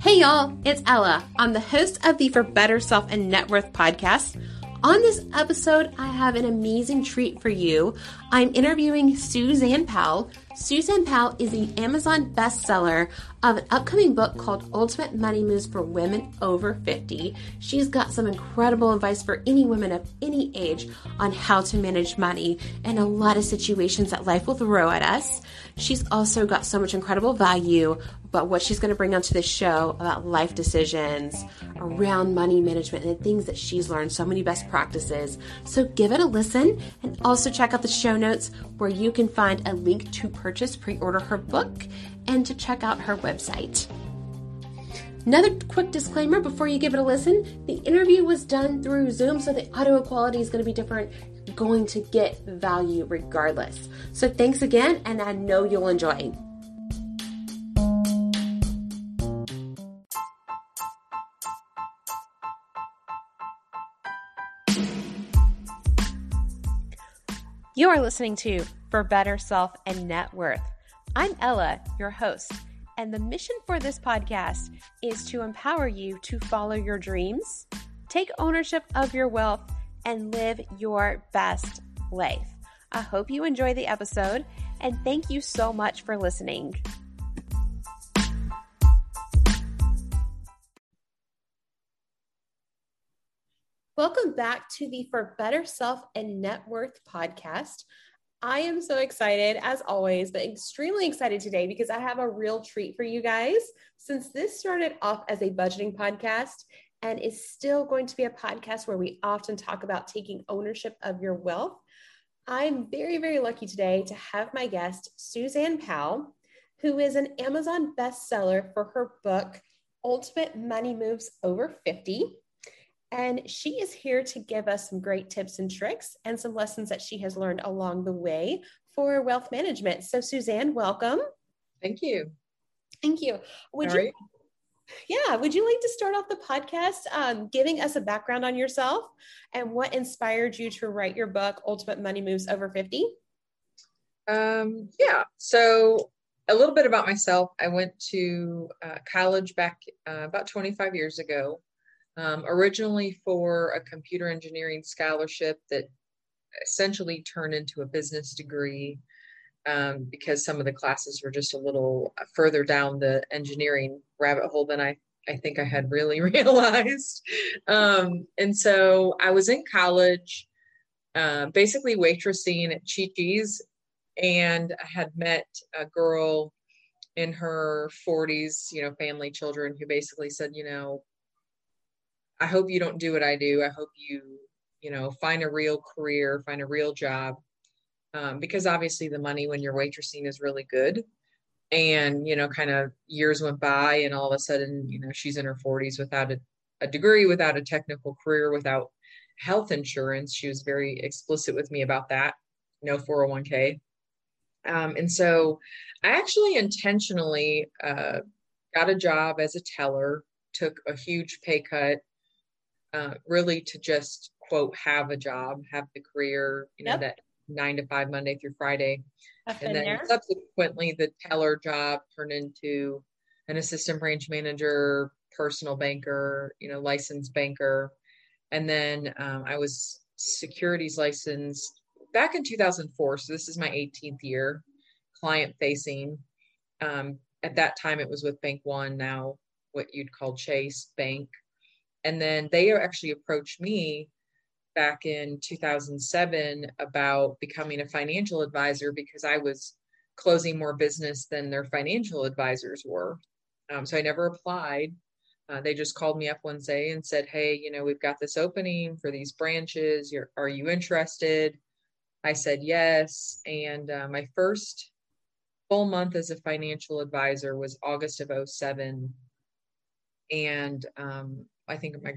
Hey y'all, it's Ella. I'm the host of the For Better Self and Net Worth podcast. On this episode, I have an amazing treat for you. I'm interviewing Suzanne Powell. Suzanne Powell is the Amazon bestseller of an upcoming book called Ultimate Money Moves for Women Over 50. She's got some incredible advice for any women of any age on how to manage money and a lot of situations that life will throw at us. She's also got so much incredible value about what she's going to bring onto the show about life decisions around money management and the things that she's learned, so many best practices. So give it a listen and also check out the show notes where you can find a link to purchase, pre order her book, and to check out her website. Another quick disclaimer before you give it a listen the interview was done through Zoom, so the audio quality is going to be different. You're going to get value regardless. So thanks again, and I know you'll enjoy. You are listening to For Better Self and Net Worth. I'm Ella, your host, and the mission for this podcast is to empower you to follow your dreams, take ownership of your wealth, and live your best life. I hope you enjoy the episode, and thank you so much for listening. Welcome back to the For Better Self and Net Worth podcast. I am so excited, as always, but extremely excited today because I have a real treat for you guys. Since this started off as a budgeting podcast and is still going to be a podcast where we often talk about taking ownership of your wealth, I'm very, very lucky today to have my guest, Suzanne Powell, who is an Amazon bestseller for her book, Ultimate Money Moves Over 50. And she is here to give us some great tips and tricks and some lessons that she has learned along the way for wealth management. So, Suzanne, welcome. Thank you. Thank you. Would you? Yeah, would you like to start off the podcast um, giving us a background on yourself and what inspired you to write your book, Ultimate Money Moves Over 50? Um, yeah, so a little bit about myself. I went to uh, college back uh, about 25 years ago um, originally for a computer engineering scholarship that essentially turned into a business degree um, because some of the classes were just a little further down the engineering rabbit hole than I, I think I had really realized. Um, and so I was in college, uh, basically waitressing at Chi-Chi's, and I had met a girl in her 40s, you know, family, children, who basically said, you know, I hope you don't do what I do. I hope you, you know, find a real career, find a real job. Um, because obviously the money when you're waitressing is really good. And, you know, kind of years went by and all of a sudden, you know, she's in her 40s without a, a degree, without a technical career, without health insurance. She was very explicit with me about that. No 401k. Um, and so I actually intentionally uh, got a job as a teller, took a huge pay cut, uh, really to just quote have a job, have the career, you know, yep. that nine to five Monday through Friday. I've and then there. subsequently the teller job turned into an assistant branch manager, personal banker, you know, licensed banker. And then um, I was securities licensed back in 2004. So this is my 18th year client facing. Um, at that time, it was with Bank One, now what you'd call Chase Bank and then they actually approached me back in 2007 about becoming a financial advisor because I was closing more business than their financial advisors were. Um, so I never applied. Uh, they just called me up one day and said, "Hey, you know, we've got this opening for these branches. You're, are you interested?" I said yes, and uh, my first full month as a financial advisor was August of 07. and um, I think my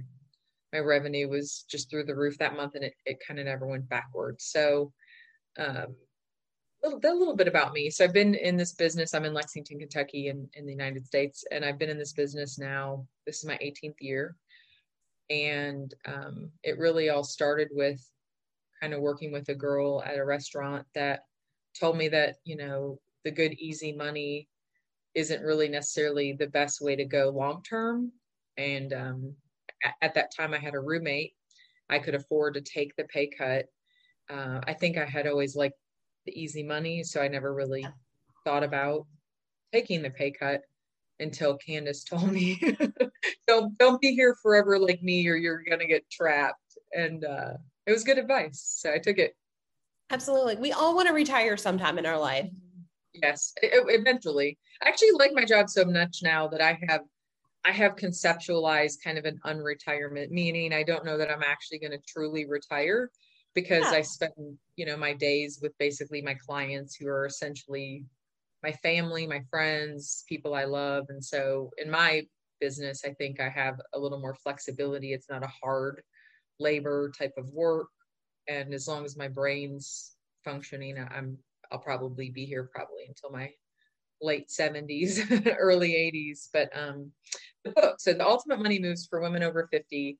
my revenue was just through the roof that month, and it, it kind of never went backwards. So, um, little a little bit about me. So I've been in this business. I'm in Lexington, Kentucky, in in the United States, and I've been in this business now. This is my 18th year, and um, it really all started with kind of working with a girl at a restaurant that told me that you know the good easy money isn't really necessarily the best way to go long term and um, at, at, that time i had a roommate i could afford to take the pay cut. Uh, i think i had always liked the easy money so i never really thought about taking the pay cut until candace told me don't don't be here forever like me or you're gonna get trapped. And uh, it was good advice so i took it. Absolutely. We all want to retire sometime in our life. Yes eventually. I actually like my job so much now that i have i have conceptualized kind of an unretirement meaning i don't know that i'm actually going to truly retire because yeah. i spend you know my days with basically my clients who are essentially my family my friends people i love and so in my business i think i have a little more flexibility it's not a hard labor type of work and as long as my brain's functioning i'm I'll probably be here probably until my late 70s, early 80s. But um, the book, so the ultimate money moves for women over 50.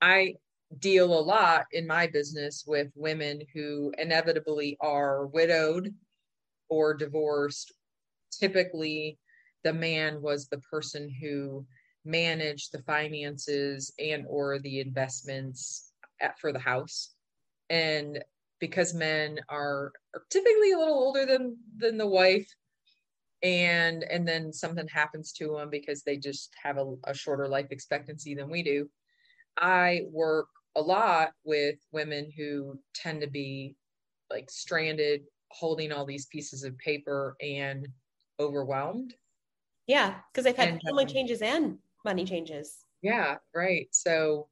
I deal a lot in my business with women who inevitably are widowed or divorced. Typically, the man was the person who managed the finances and or the investments at, for the house and because men are, are typically a little older than than the wife and and then something happens to them because they just have a, a shorter life expectancy than we do. I work a lot with women who tend to be like stranded holding all these pieces of paper and overwhelmed. Yeah because they've had and, family um, changes and money changes. Yeah right. So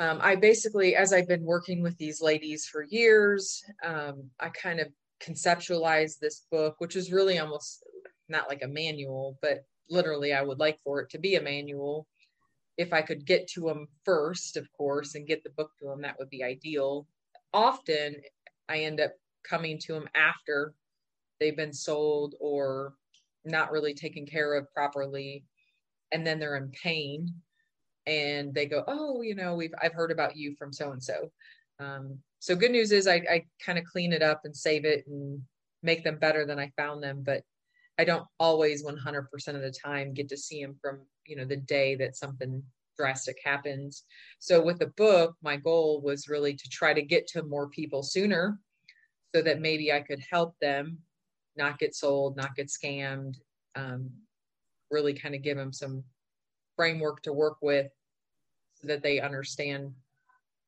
um, I basically, as I've been working with these ladies for years, um, I kind of conceptualized this book, which is really almost not like a manual, but literally, I would like for it to be a manual. If I could get to them first, of course, and get the book to them, that would be ideal. Often, I end up coming to them after they've been sold or not really taken care of properly, and then they're in pain and they go, oh, you know, we've I've heard about you from so and so. So good news is I, I kind of clean it up and save it and make them better than I found them, but I don't always 100% of the time get to see them from you know the day that something drastic happens. So with the book, my goal was really to try to get to more people sooner, so that maybe I could help them not get sold, not get scammed, um, really kind of give them some framework to work with so that they understand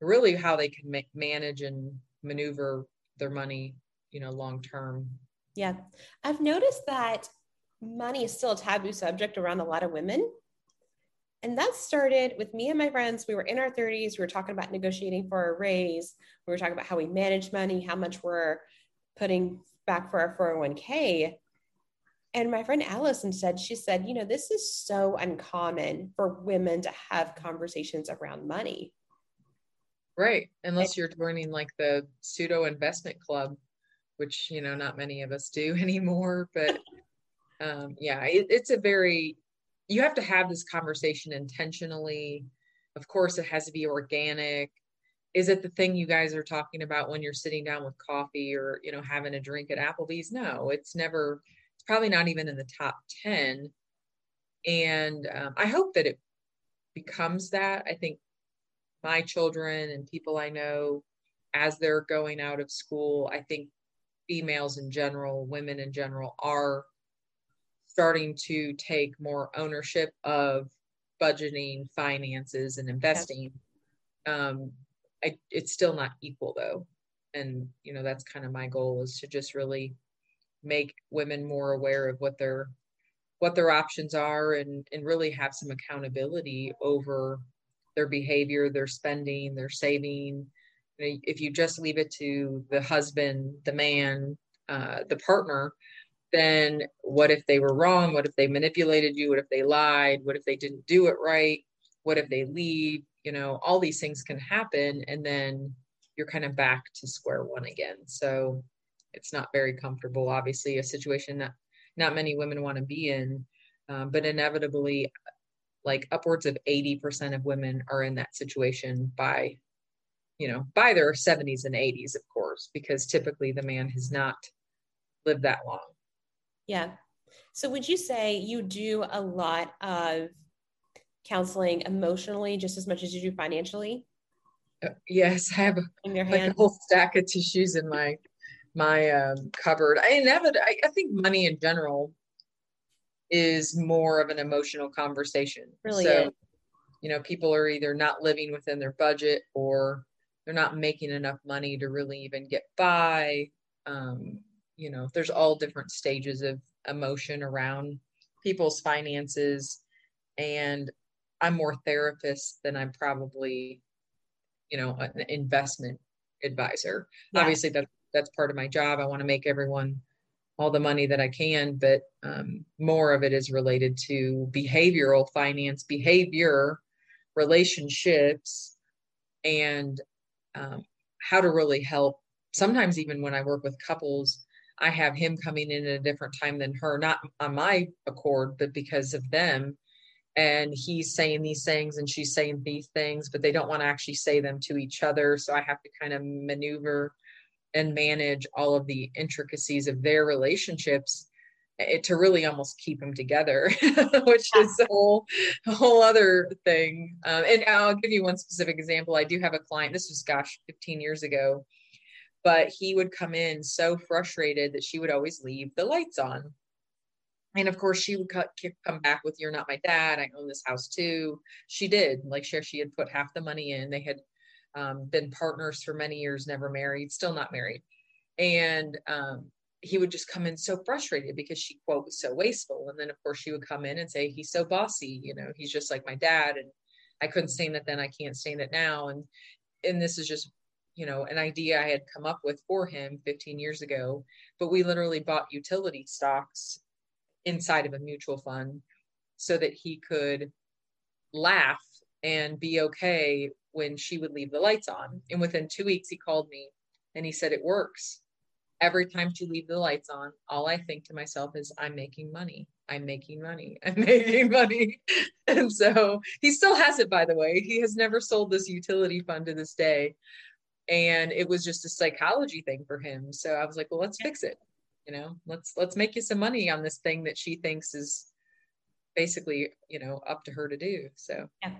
really how they can make, manage and maneuver their money you know long term. Yeah. I've noticed that money is still a taboo subject around a lot of women. And that started with me and my friends. We were in our 30s we were talking about negotiating for a raise. We were talking about how we manage money how much we're putting back for our 401k and my friend Allison said, she said, you know, this is so uncommon for women to have conversations around money. Right. Unless you're joining like the pseudo investment club, which, you know, not many of us do anymore. But um, yeah, it, it's a very, you have to have this conversation intentionally. Of course, it has to be organic. Is it the thing you guys are talking about when you're sitting down with coffee or, you know, having a drink at Applebee's? No, it's never it's probably not even in the top 10. And um, I hope that it becomes that. I think my children and people I know, as they're going out of school, I think females in general, women in general, are starting to take more ownership of budgeting, finances, and investing. Um, I, it's still not equal though, and you know that's kind of my goal is to just really make women more aware of what their what their options are and and really have some accountability over their behavior their spending their saving. If you just leave it to the husband the man uh, the partner then what if they were wrong? What if they manipulated you? What if they lied? What if they didn't do it right? What if they leave? You know all these things can happen and then you're kind of back to square one again. So it's not very comfortable obviously a situation that not many women want to be in um, but inevitably like upwards of 80% of women are in that situation by you know by their 70s and 80s of course because typically the man has not lived that long Yeah. So would you say you do a lot of counseling emotionally just as much as you do financially? Uh, yes, I have a, in your like a whole stack of tissues in my my um, cupboard. I never. I, I think money in general is more of an emotional conversation. Really, so, is. you know, people are either not living within their budget or they're not making enough money to really even get by. Um, you know, there's all different stages of emotion around people's finances, and I'm more therapist than I'm probably, you know, an investment advisor. Yeah. Obviously, that that's part of my job. I want to make everyone all the money that I can, but um, more of it is related to behavioral finance, behavior, relationships, and um, how to really help. Sometimes, even when I work with couples, I have him coming in at a different time than her, not on my accord, but because of them. And he's saying these things and she's saying these things, but they don't want to actually say them to each other. So I have to kind of maneuver and manage all of the intricacies of their relationships it, eh, to really almost keep them together, which is a whole, a whole other thing. Um, and I'll give you one specific example. I do have a client, this was, gosh, 15 years ago, but he would come in so frustrated that she would always leave the lights on. And of course, she would cut, come back with, You're not my dad. I own this house too. She did. Like, share, she had put half the money in. They had um, been partners for many years, never married, still not married. And um, he would just come in so frustrated because she, quote, was so wasteful. And then, of course, she would come in and say, He's so bossy. You know, he's just like my dad. And I couldn't stand it then. I can't stand it now. And, and this is just, you know, an idea I had come up with for him 15 years ago. But we literally bought utility stocks inside of a mutual fund so that he could laugh and be okay when she would leave the lights on. And within two weeks, he called me and he said, It works. Every time she leave the lights on, all I think to myself is, I'm making money. I'm making money. I'm making money. and so he still has it, by the way. He has never sold this utility fund to this day. And it was just a psychology thing for him. So I was like, well, let's fix it. You know, let's let's make you some money on this thing that she thinks is basically, you know, up to her to do. So yeah.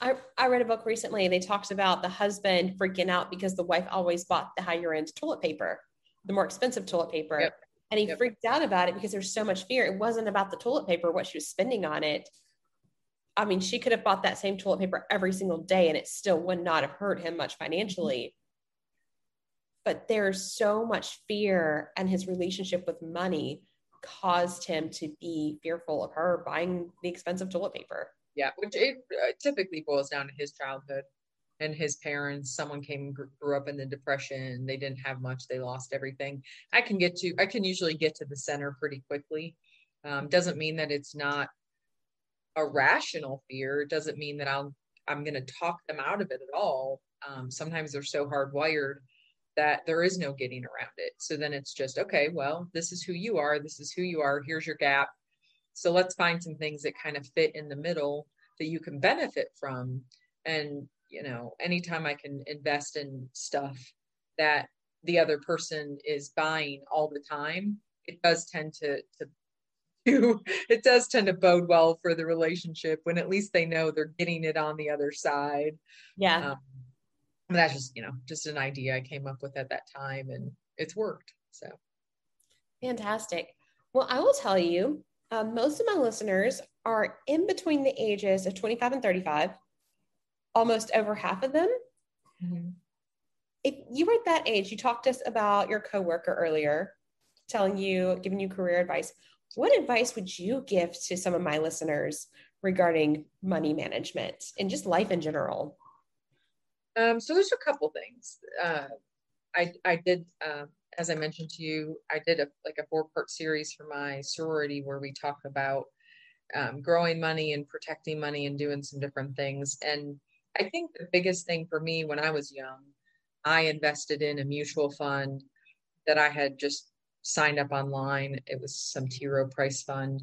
I, I read a book recently. They talked about the husband freaking out because the wife always bought the higher end toilet paper, the more expensive toilet paper. Yep. And he yep. freaked out about it because there's so much fear. It wasn't about the toilet paper, what she was spending on it. I mean, she could have bought that same toilet paper every single day and it still would not have hurt him much financially. But there's so much fear, and his relationship with money caused him to be fearful of her buying the expensive toilet paper yeah which it uh, typically boils down to his childhood and his parents. Someone came grew up in the depression. They didn't have much. They lost everything. I can get to i can usually get to the center pretty quickly. Um, doesn't mean that it's not a rational fear. Doesn't mean that i'll i'm going to talk them out of it at all. Um, sometimes they're so hardwired that there is no getting around it. So then it's just okay well this is who you are. This is who you are. Here's your gap so let's find some things that kind of fit in the middle that you can benefit from. And, you know, anytime I can invest in stuff that the other person is buying all the time, it does tend to, to do, it does tend to bode well for the relationship when at least they know they're getting it on the other side. Yeah. Um, that's just, you know, just an idea I came up with at that time and it's worked. So fantastic. Well, I will tell you, um, most of my listeners are in between the ages of 25 and 35, almost over half of them. Mm-hmm. If you were at that age, you talked to us about your coworker earlier, telling you, giving you career advice. What advice would you give to some of my listeners regarding money management and just life in general? Um, so there's a couple things. Uh, I I did uh, as I mentioned to you, I did a like a four part series for my sorority where we talk about um, growing money and protecting money and doing some different things. And I think the biggest thing for me when I was young, I invested in a mutual fund that I had just signed up online. It was some T. Rowe Price fund.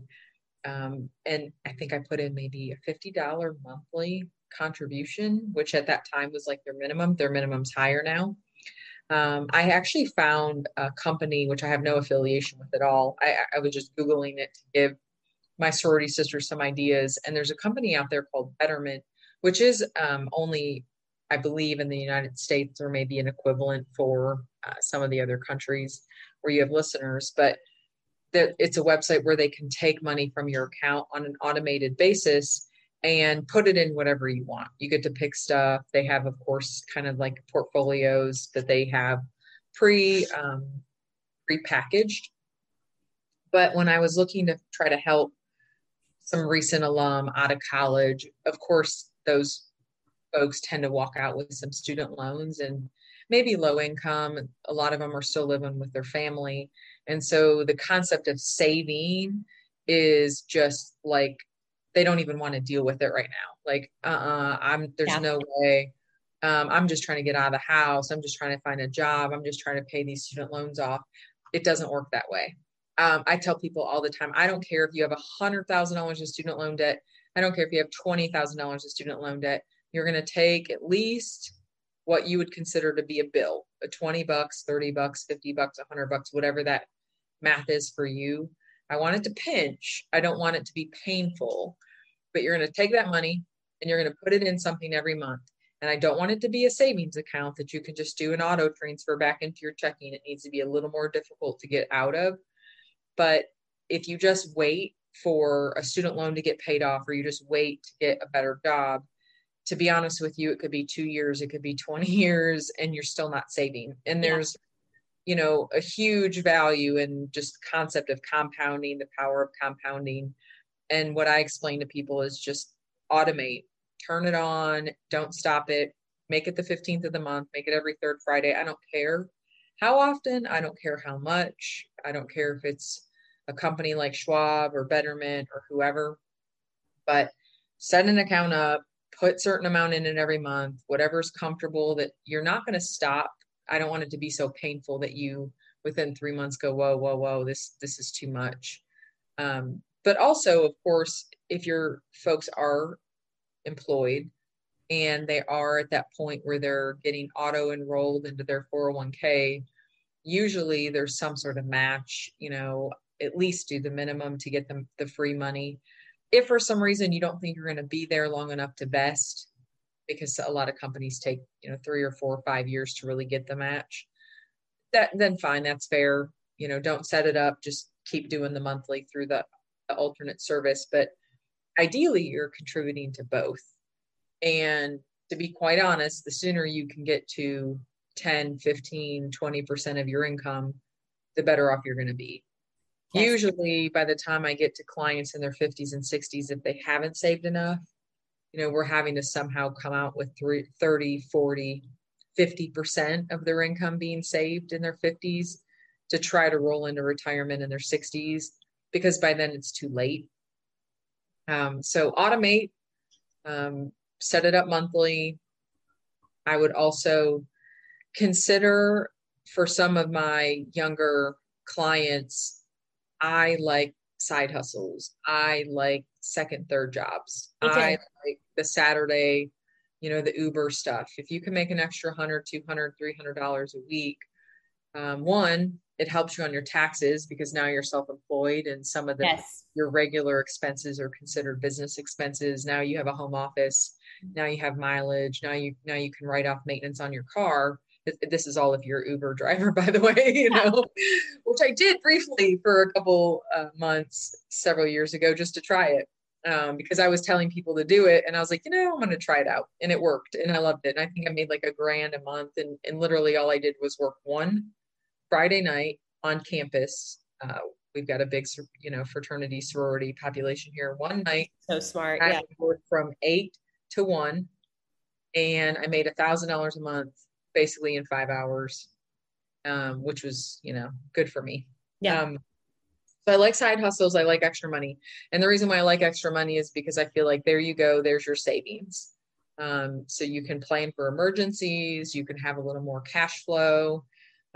Um, and I think I put in maybe a $50 monthly contribution, which at that time was like their minimum. Their minimum's higher now. Um, I actually found a company which I have no affiliation with at all. I, I was just Googling it to give my sorority sisters some ideas. And there's a company out there called Betterment, which is um, only, I believe, in the United States or maybe an equivalent for uh, some of the other countries where you have listeners. But it's a website where they can take money from your account on an automated basis and put it in whatever you want. You get to pick stuff. They have, of course, kind of like portfolios that they have pre um, pre-packaged. But when I was looking to try to help some recent alum out of college, of course, those folks tend to walk out with some student loans and maybe low income. A lot of them are still living with their family. And so the concept of saving is just like they don't even want to deal with it right now. Like, uh, uh-uh, I'm there's yeah. no way. Um, I'm just trying to get out of the house. I'm just trying to find a job. I'm just trying to pay these student loans off. It doesn't work that way. Um, I tell people all the time. I don't care if you have a hundred thousand dollars in student loan debt. I don't care if you have twenty thousand dollars in student loan debt. You're going to take at least what you would consider to be a bill, a 20 bucks, 30 bucks, 50 bucks, 100 bucks, whatever that math is for you. I want it to pinch. I don't want it to be painful but you're going to take that money and you're going to put it in something every month. And I don't want it to be a savings account that you can just do an auto transfer back into your checking. It needs to be a little more difficult to get out of. But if you just wait for a student loan to get paid off or you just wait to get a better job, to be honest with you, it could be two years, it could be 20 years, and you're still not saving. And there's, yeah. you know, a huge value in just concept of compounding, the power of compounding and what I explain to people is just automate, turn it on, don't stop it, make it the 15th of the month, make it every third Friday. I don't care how often, I don't care how much, I don't care if it's a company like Schwab or Betterment or whoever, but set an account up, put certain amount in it every month, whatever's comfortable that you're not going to stop. I don't want it to be so painful that you within three months go, whoa, whoa, whoa, this this is too much. Um, but also, of course, if your folks are employed and they are at that point where they're getting auto enrolled into their 401k, usually there's some sort of match, you know, at least do the minimum to get them the free money. If for some reason you don't think you're going to be there long enough to vest, because a lot of companies take, you know, three or four or five years to really get the match, that then fine, that's fair. You know, don't set it up, just keep doing the monthly through the alternate service, but ideally you're contributing to both. And to be quite honest, the sooner you can get to 10, 15, 20% of your income, the better off you're going to be. Yes. Usually, by the time I get to clients in their 50s and 60s, if they haven't saved enough, you know, we're having to somehow come out with three, 30, 40, 50% of their income being saved in their 50s to try to roll into retirement in their 60s because by then it's too late. Um, so automate, um, set it up monthly. I would also consider for some of my younger clients, I like side hustles. I like second, third jobs. Okay. I like the Saturday, you know, the Uber stuff. If you can make an extra 100, 200, 300 dollars a week, um, one, it helps you on your taxes because now you're self-employed and some of the yes. your regular expenses are considered business expenses. Now you have a home office. Now you have mileage. Now you now you can write off maintenance on your car. This is all if you're uber driver by the way you know which i did briefly for a couple uh, months several years ago just to try it um, because i was telling people to do it and i was like you know i'm going to try it out. And it worked and i loved it. And i think i made like a grand a month and, and literally all i did was work one Friday night on campus. Uh, we've got a big, you know, fraternity sorority population here. One night, so smart. I yeah. worked from eight to one, and I made a thousand dollars a month, basically in five hours, um, which was, you know, good for me. Yeah. Um, so I like side hustles. I like extra money, and the reason why I like extra money is because I feel like there you go. There's your savings. Um, so you can plan for emergencies. You can have a little more cash flow.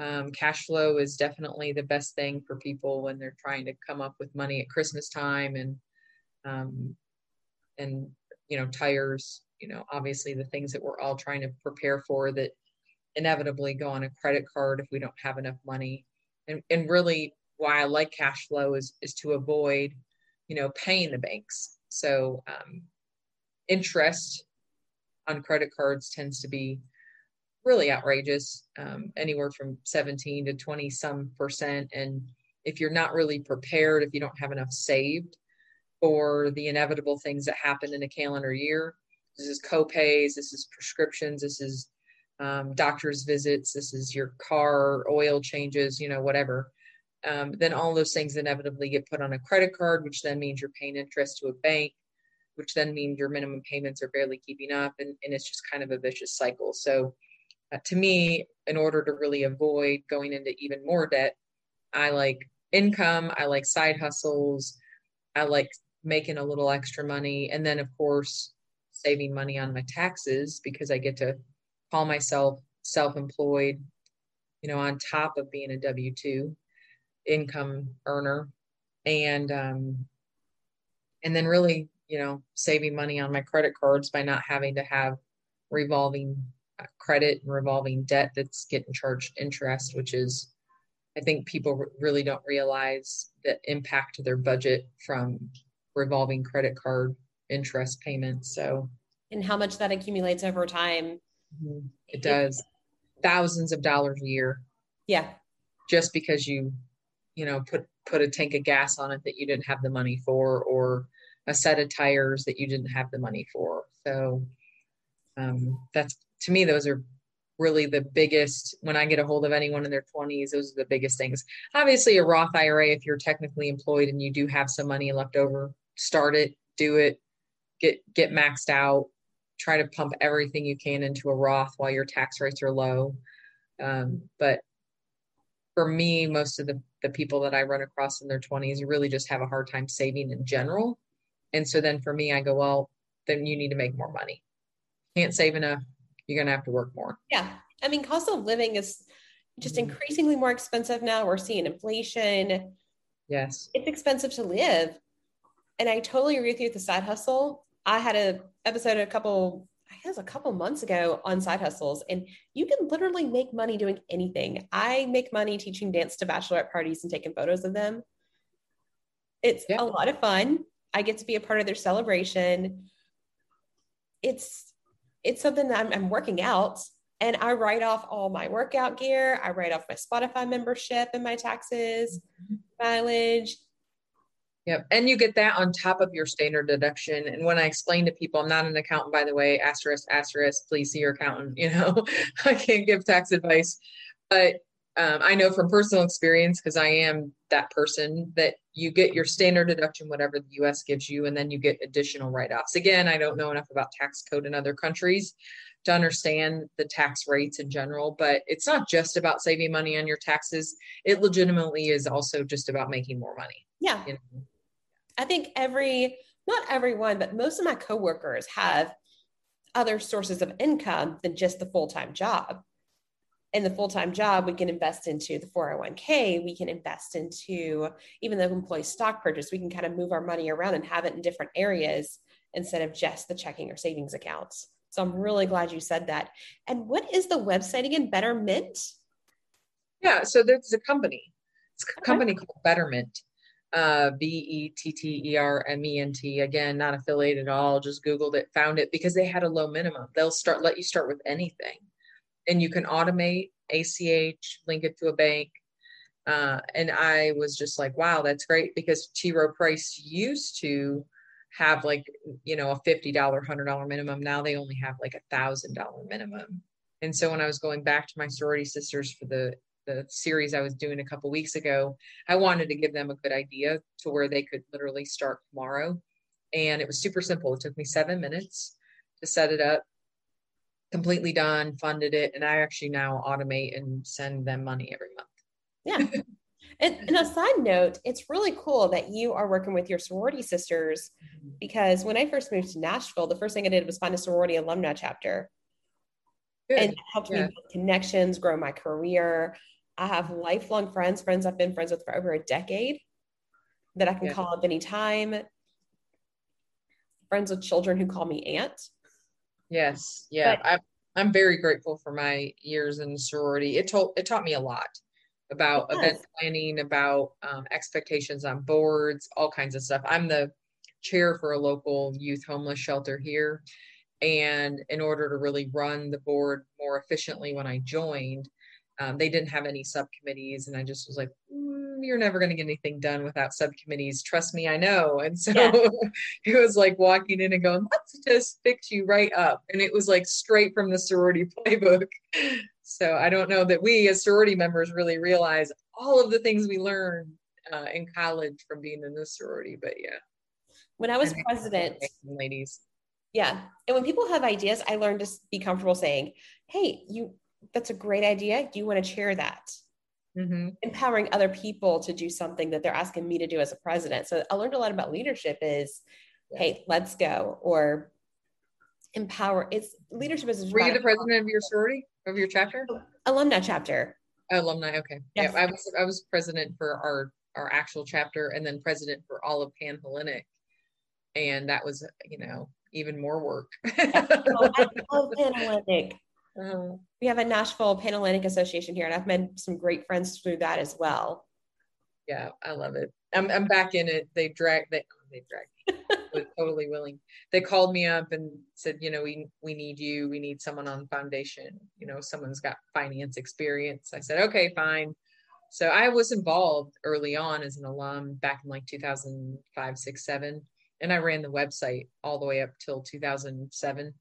Um, cash flow is definitely the best thing for people when they're trying to come up with money at Christmas time and um, and you know tires. You know, obviously the things that we're all trying to prepare for that inevitably go on a credit card if we don't have enough money. And and really why I like cash flow is is to avoid, you know, paying the banks. So um, interest on credit cards tends to be really outrageous, um, anywhere from 17 to 20 some percent. And if you're not really prepared, if you don't have enough saved for the inevitable things that happen in a calendar year, this is co-pays, this is prescriptions, this is um, doctor's visits, this is your car oil changes, you know, whatever. Um, then all those things inevitably get put on a credit card, which then means you're paying interest to a bank, which then means your minimum payments are barely keeping up, and, and it's just kind of a vicious cycle. So, uh, to me, in order to really avoid going into even more debt, I like income, I like side hustles, I like making a little extra money, and then of course saving money on my taxes because I get to call myself self-employed, you know, on top of being a W two income earner, and um, and then really, you know, saving money on my credit cards by not having to have revolving credit and revolving debt that's getting charged interest, which is, I think people really don't realize the impact to their budget from revolving credit card interest payments. So, and how much that accumulates over time. Mm-hmm. It does thousands of dollars a year. Yeah. Just because you, you know, put put a tank of gas on it that you didn't have the money for, or a set of tires that you didn't have the money for. So um, that's to me, those are really the biggest when I get a hold of anyone in their 20s, those are the biggest things. Obviously, a Roth IRA, if you're technically employed and you do have some money left over, start it, do it, get get maxed out, try to pump everything you can into a Roth while your tax rates are low. Um, but for me, most of the, the people that I run across in their 20s really just have a hard time saving in general. And so then for me, I go, well, then you need to make more money. Can't save enough. You're going to have to work more. Yeah. I mean, cost of living is just mm-hmm. increasingly more expensive now. We're seeing inflation. Yes. It's expensive to live. And I totally agree with you with the side hustle. I had a episode a couple, I guess a couple months ago on side hustles, and you can literally make money doing anything. I make money teaching dance to bachelorette parties and taking photos of them. It's yeah. a lot of fun. I get to be a part of their celebration. It's it's something that I'm, I'm working out and I write off all my workout gear. I write off my Spotify membership and my taxes, mm-hmm. mileage. Yep. And you get that on top of your standard deduction. And when I explain to people, I'm not an accountant, by the way, asterisk, asterisk, please see your accountant. You know, I can't give tax advice. But um, I know from personal experience, because I am that person, that you get your standard deduction, whatever the US gives you, and then you get additional write offs. Again, I don't know enough about tax code in other countries to understand the tax rates in general, but it's not just about saving money on your taxes. It legitimately is also just about making more money. Yeah. You know? I think every, not everyone, but most of my coworkers have other sources of income than just the full time job. In the full time job, we can invest into the 401k, we can invest into even the employee stock purchase. We can kind of move our money around and have it in different areas instead of just the checking or savings accounts. So I'm really glad you said that. And what is the website again? Betterment? Yeah, so there's a company. It's a company okay. called Betterment uh, B E T T E R M E N T. Again, not affiliated at all. Just Googled it, found it because they had a low minimum. They'll start let you start with anything, and you can automate ACH, link it to a bank. Uh, and I was just like, wow, that's great because T. Rowe Price used to have like you know a fifty dollar, hundred dollar minimum. Now they only have like a thousand dollar minimum. And so when I was going back to my sorority sisters for the the series I was doing a couple weeks ago, I wanted to give them a good idea to where they could literally start tomorrow. And it was super simple. It took me seven minutes to set it up, completely done, funded it, and I actually now automate and send them money every month. Yeah. and, and a side note, it's really cool that you are working with your sorority sisters mm-hmm. because when I first moved to Nashville, the first thing I did was find a sorority alumni chapter. Good. And it helped yeah. me build connections, grow my career. I have lifelong friends, friends I've been friends with for over a decade that I can yeah. call up anytime. Friends with children who call me aunt. Yes. Yeah. But, I'm very grateful for my years in sorority. It told it taught me a lot about event planning, about um, expectations on boards, all kinds of stuff. I'm the chair for a local youth homeless shelter here. And in order to really run the board more efficiently when I joined, um, they didn't have any subcommittees. And I just was like, mm, you're never going to get anything done without subcommittees. Trust me, I know. And so yeah. it was like walking in and going, let's just fix you right up. And it was like straight from the sorority playbook. So I don't know that we as sorority members really realize all of the things we learn uh, in college from being in the sorority. But yeah. When I was president, ladies. Yeah. And when people have ideas, I learned to be comfortable saying, Hey, you, that's a great idea. Do you want to chair that? Mm-hmm. Empowering other people to do something that they're asking me to do as a president. So I learned a lot about leadership is, yeah. Hey, let's go. Or empower. It's leadership is. Were you the president of your sorority, of your chapter? Alumni chapter. alumni. Okay. Yes. Yeah. I was, I was president for our, our actual chapter and then president for all of Panhellenic and that was you know even more work. oh, I love Panhellenic. Uh-huh. We have a Nashville Panhellenic Association here, and I've met some great friends through that as well. Yeah, I love it. I'm I'm back in it. They drag they they drag was totally willing. They called me up and said, you know, we we need you. We need someone on foundation. You know, someone's got finance experience. I said, okay, fine. So I was involved early on as an alum back in like 2005, six, seven and I ran the website all the way up till 2007.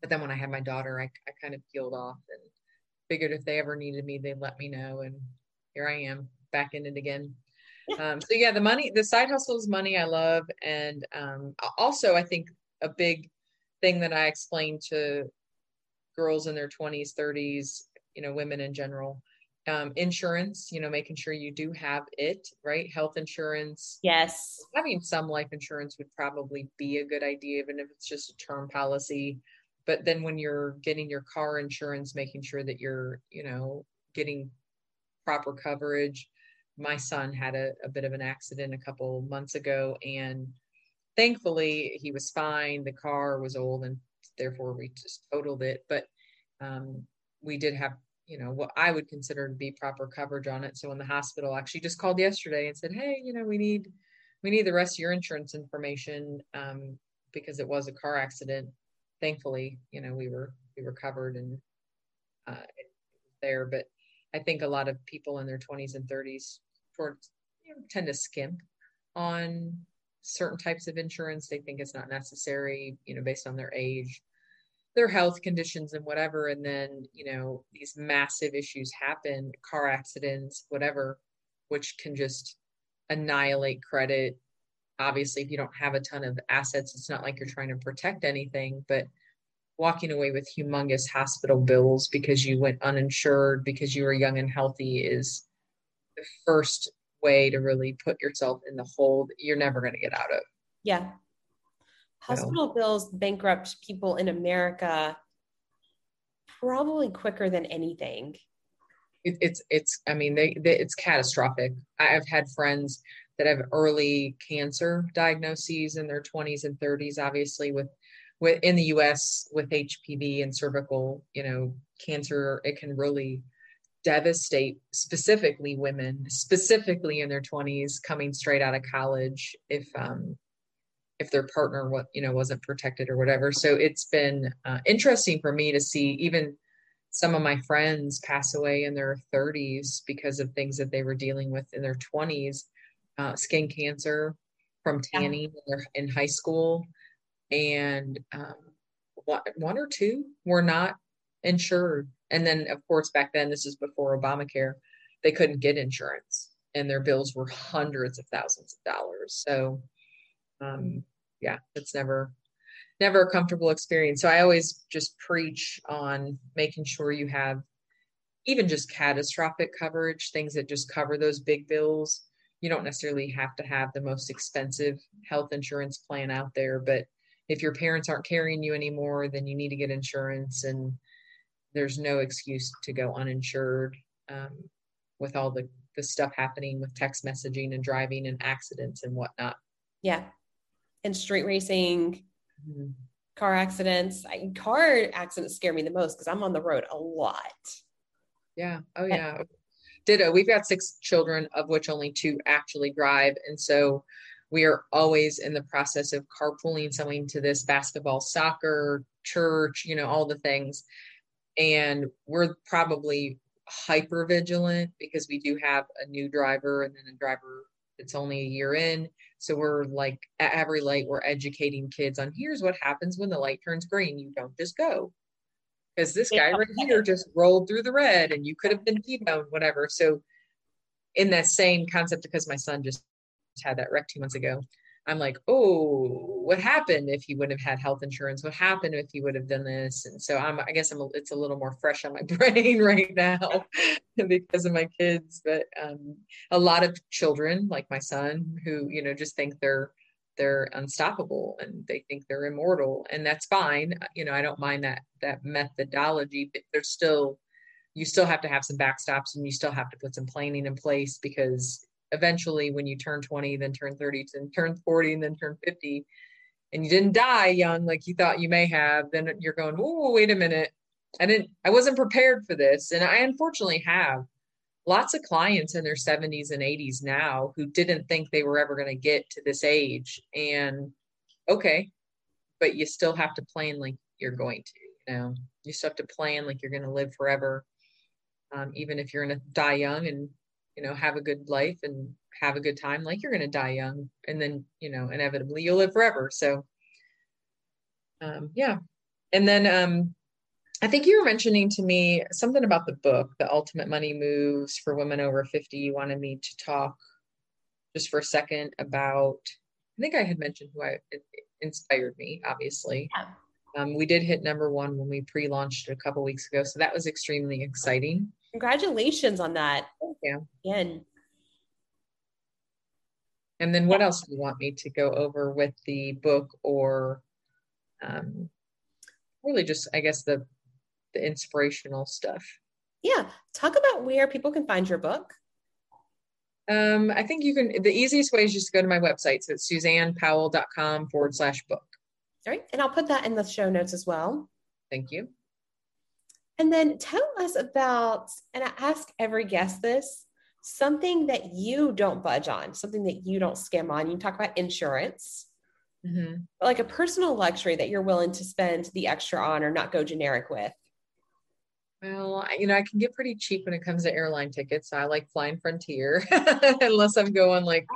But then when I had my daughter, I, I kind of peeled off and figured if they ever needed me, they'd let me know. And here I am back in it again. Um, so yeah, the money, the side hustle is money I love. And um, also, I think a big thing that I explain to girls in their 20s, 30s, you know, women in general, um, insurance, you know, making sure you do have it, right? Health insurance. Yes. Having some life insurance would probably be a good idea, even if it's just a term policy. But then when you're getting your car insurance, making sure that you're, you know, getting proper coverage. My son had a, a bit of an accident a couple months ago, and thankfully he was fine. The car was old, and therefore we just totaled it. But um, we did have you know what I would consider to be proper coverage on it. So when the hospital actually just called yesterday and said, "Hey, you know, we need we need the rest of your insurance information um, because it was a car accident." Thankfully, you know, we were we were covered and uh, there. But I think a lot of people in their 20s and 30s towards you know, tend to skimp on certain types of insurance. They think it's not necessary, you know, based on their age their health conditions and whatever and then you know these massive issues happen car accidents whatever which can just annihilate credit obviously if you don't have a ton of assets it's not like you're trying to protect anything but walking away with humongous hospital bills because you went uninsured because you were young and healthy is the first way to really put yourself in the hole that you're never going to get out of yeah hospital bills bankrupt people in America probably quicker than anything. It, it's it's I mean they, they it's catastrophic. I've had friends that have early cancer diagnoses in their 20s and 30s, obviously with with in the U.S. with HPV and cervical, you know, cancer. It can really devastate specifically women, specifically in their 20s, coming straight out of college. If um, if their partner what you know wasn't protected or whatever so it's been uh, interesting for me to see even some of my friends pass away in their 30s because of things that they were dealing with in their 20s uh, skin cancer from tanning yeah. in, high school and um, one, one or two were not insured and then of course back then this is before obamacare they couldn't get insurance and their bills were hundreds of thousands of dollars so um, yeah, it's never never a comfortable experience. So I always just preach on making sure you have even just catastrophic coverage, things that just cover those big bills. You don't necessarily have to have the most expensive health insurance plan out there, but if your parents aren't carrying you anymore, then you need to get insurance and there's no excuse to go uninsured um, with all the, the stuff happening with text messaging and driving and accidents and whatnot. Yeah, and street racing, mm-hmm. car accidents. I, car accidents scare me the most because I'm on the road a lot. Yeah. Oh, yeah. Ditto. We've got six children, of which only two actually drive. And so we are always in the process of carpooling someone to this basketball, soccer, church, you know, all the things. And we're probably hyper vigilant because we do have a new driver and then a driver that's only a year in. So we're like at every light, we're educating kids on here's what happens when the light turns green. You don't just go. Because this guy right here just rolled through the red and you could have been T-boned, whatever. So in that same concept, because my son just had that wreck two months ago, I'm like, oh, what happened if he would have had health insurance? What happened if he would have done this? And so I'm, I guess I'm, a, it's a little more fresh on my brain right now because of my kids. But um, a lot of children, like my son, who you know just think they're they're unstoppable and they think they're immortal, and that's fine. Uh, you know, I don't mind that that methodology, but there's still you still have to have some backstops and you still have to put some planning in place because eventually when you turn 20 then turn 30 then turn 40 and then turn 50 and you didn't die young like you thought you may have then you're going oh wait a minute i didn't i wasn't prepared for this and i unfortunately have lots of clients in their 70s and 80s now who didn't think they were ever going to get to this age and okay but you still have to plan like you're going to you know? You still have to plan like you're going to live forever um, even if you're going to die young and you know have a good life and have a good time like you're going to die young and then you know inevitably you'll live forever so um yeah. And then um i think you were mentioning to me something about the book the ultimate money moves for women over 50 you wanted me to talk just for a second about i think i had mentioned who i inspired me obviously yeah. Um, we did hit number one when we pre-launched a couple weeks ago so that was extremely exciting Congratulations on that. Thank you. Again. And then what else do you want me to go over with the book or um, really just, I guess, the, the inspirational stuff? Yeah. Talk about where people can find your book. Um, I think you can, the easiest way is just to go to my website. So it's suzannepowell.com forward slash book. All right. And I'll put that in the show notes as well. Thank you. And then tell us about, and I ask every guest this, something that you don't budge on, something that you don't skim on. You talk about insurance, mm-hmm. like a personal luxury that you're willing to spend the extra on or not go generic with. Well, you know, I can get pretty cheap when it comes to airline tickets. I like flying Frontier, unless I'm going like,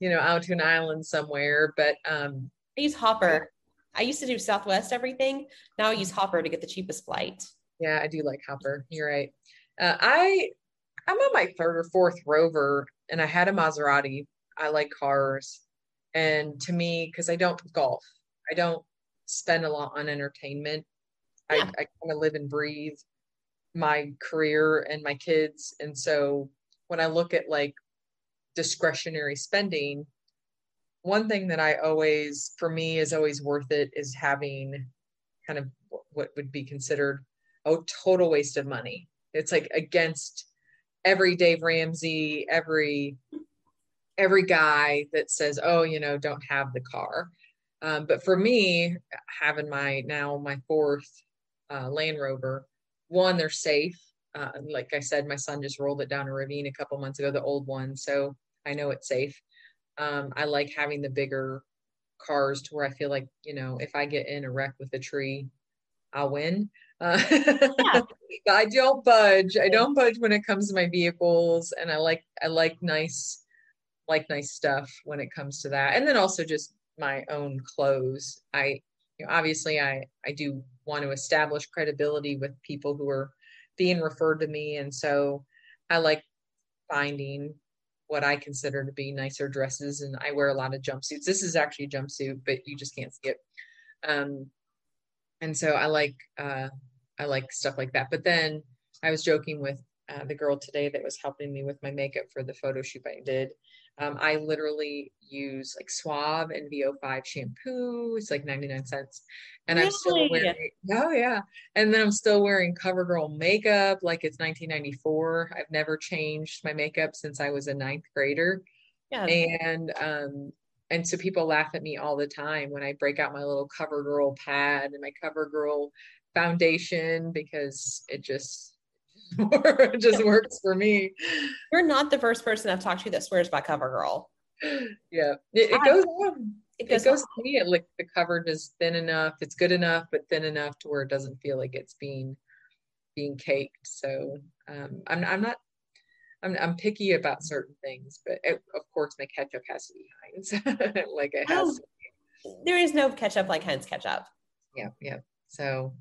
you know, out to an island somewhere. But um, I use Hopper. I used to do Southwest everything. Now I use Hopper to get the cheapest flight. Yeah, I do like Hopper. You're right. Uh, I I'm on my third or fourth Rover, and I had a Maserati. I like cars, and to me, because I don't golf, I don't spend a lot on entertainment. Yeah. I, I kind of live and breathe my career and my kids, and so when I look at like discretionary spending, one thing that I always, for me, is always worth it is having kind of what would be considered a total waste of money. It's like against every Dave Ramsey, every every guy that says, "Oh, you know, don't have the car." Um, but for me, having my now my fourth uh, Land Rover, one they're safe. Uh, like I said, my son just rolled it down a ravine a couple months ago, the old one, so I know it's safe. Um, I like having the bigger cars to where I feel like you know if I get in a wreck with a tree, I'll win. Uh, yeah. I don't budge. I don't budge when it comes to my vehicles, and I like I like nice like nice stuff when it comes to that. And then also just my own clothes. I you know, obviously I I do want to establish credibility with people who are being referred to me, and so I like finding what I consider to be nicer dresses, and I wear a lot of jumpsuits. This is actually a jumpsuit, but you just can't see it. Um, and so I like uh, I like stuff like that. But then I was joking with uh, the girl today that was helping me with my makeup for the photo shoot I did. Um, I literally use like Suave and VO5 shampoo. It's like 99 cents. And really? I'm still wearing, oh yeah. And then I'm still wearing CoverGirl makeup like it's 1994. I've never changed my makeup since I was a ninth grader. Yeah. And, um, and so people laugh at me all the time when I break out my little CoverGirl pad and my CoverGirl foundation because it just it just works for me. You're not the first person I've talked to that swears by CoverGirl. Yeah, it, it goes on. It goes, it goes to me. It, like the cover is thin enough. It's good enough, but thin enough to where it doesn't feel like it's being being caked. So um, I'm I'm not I'm I'm picky about certain things, but it, of course my ketchup has to be Heinz, like it has. Oh, there is no ketchup like Heinz ketchup. Yeah, yeah. So,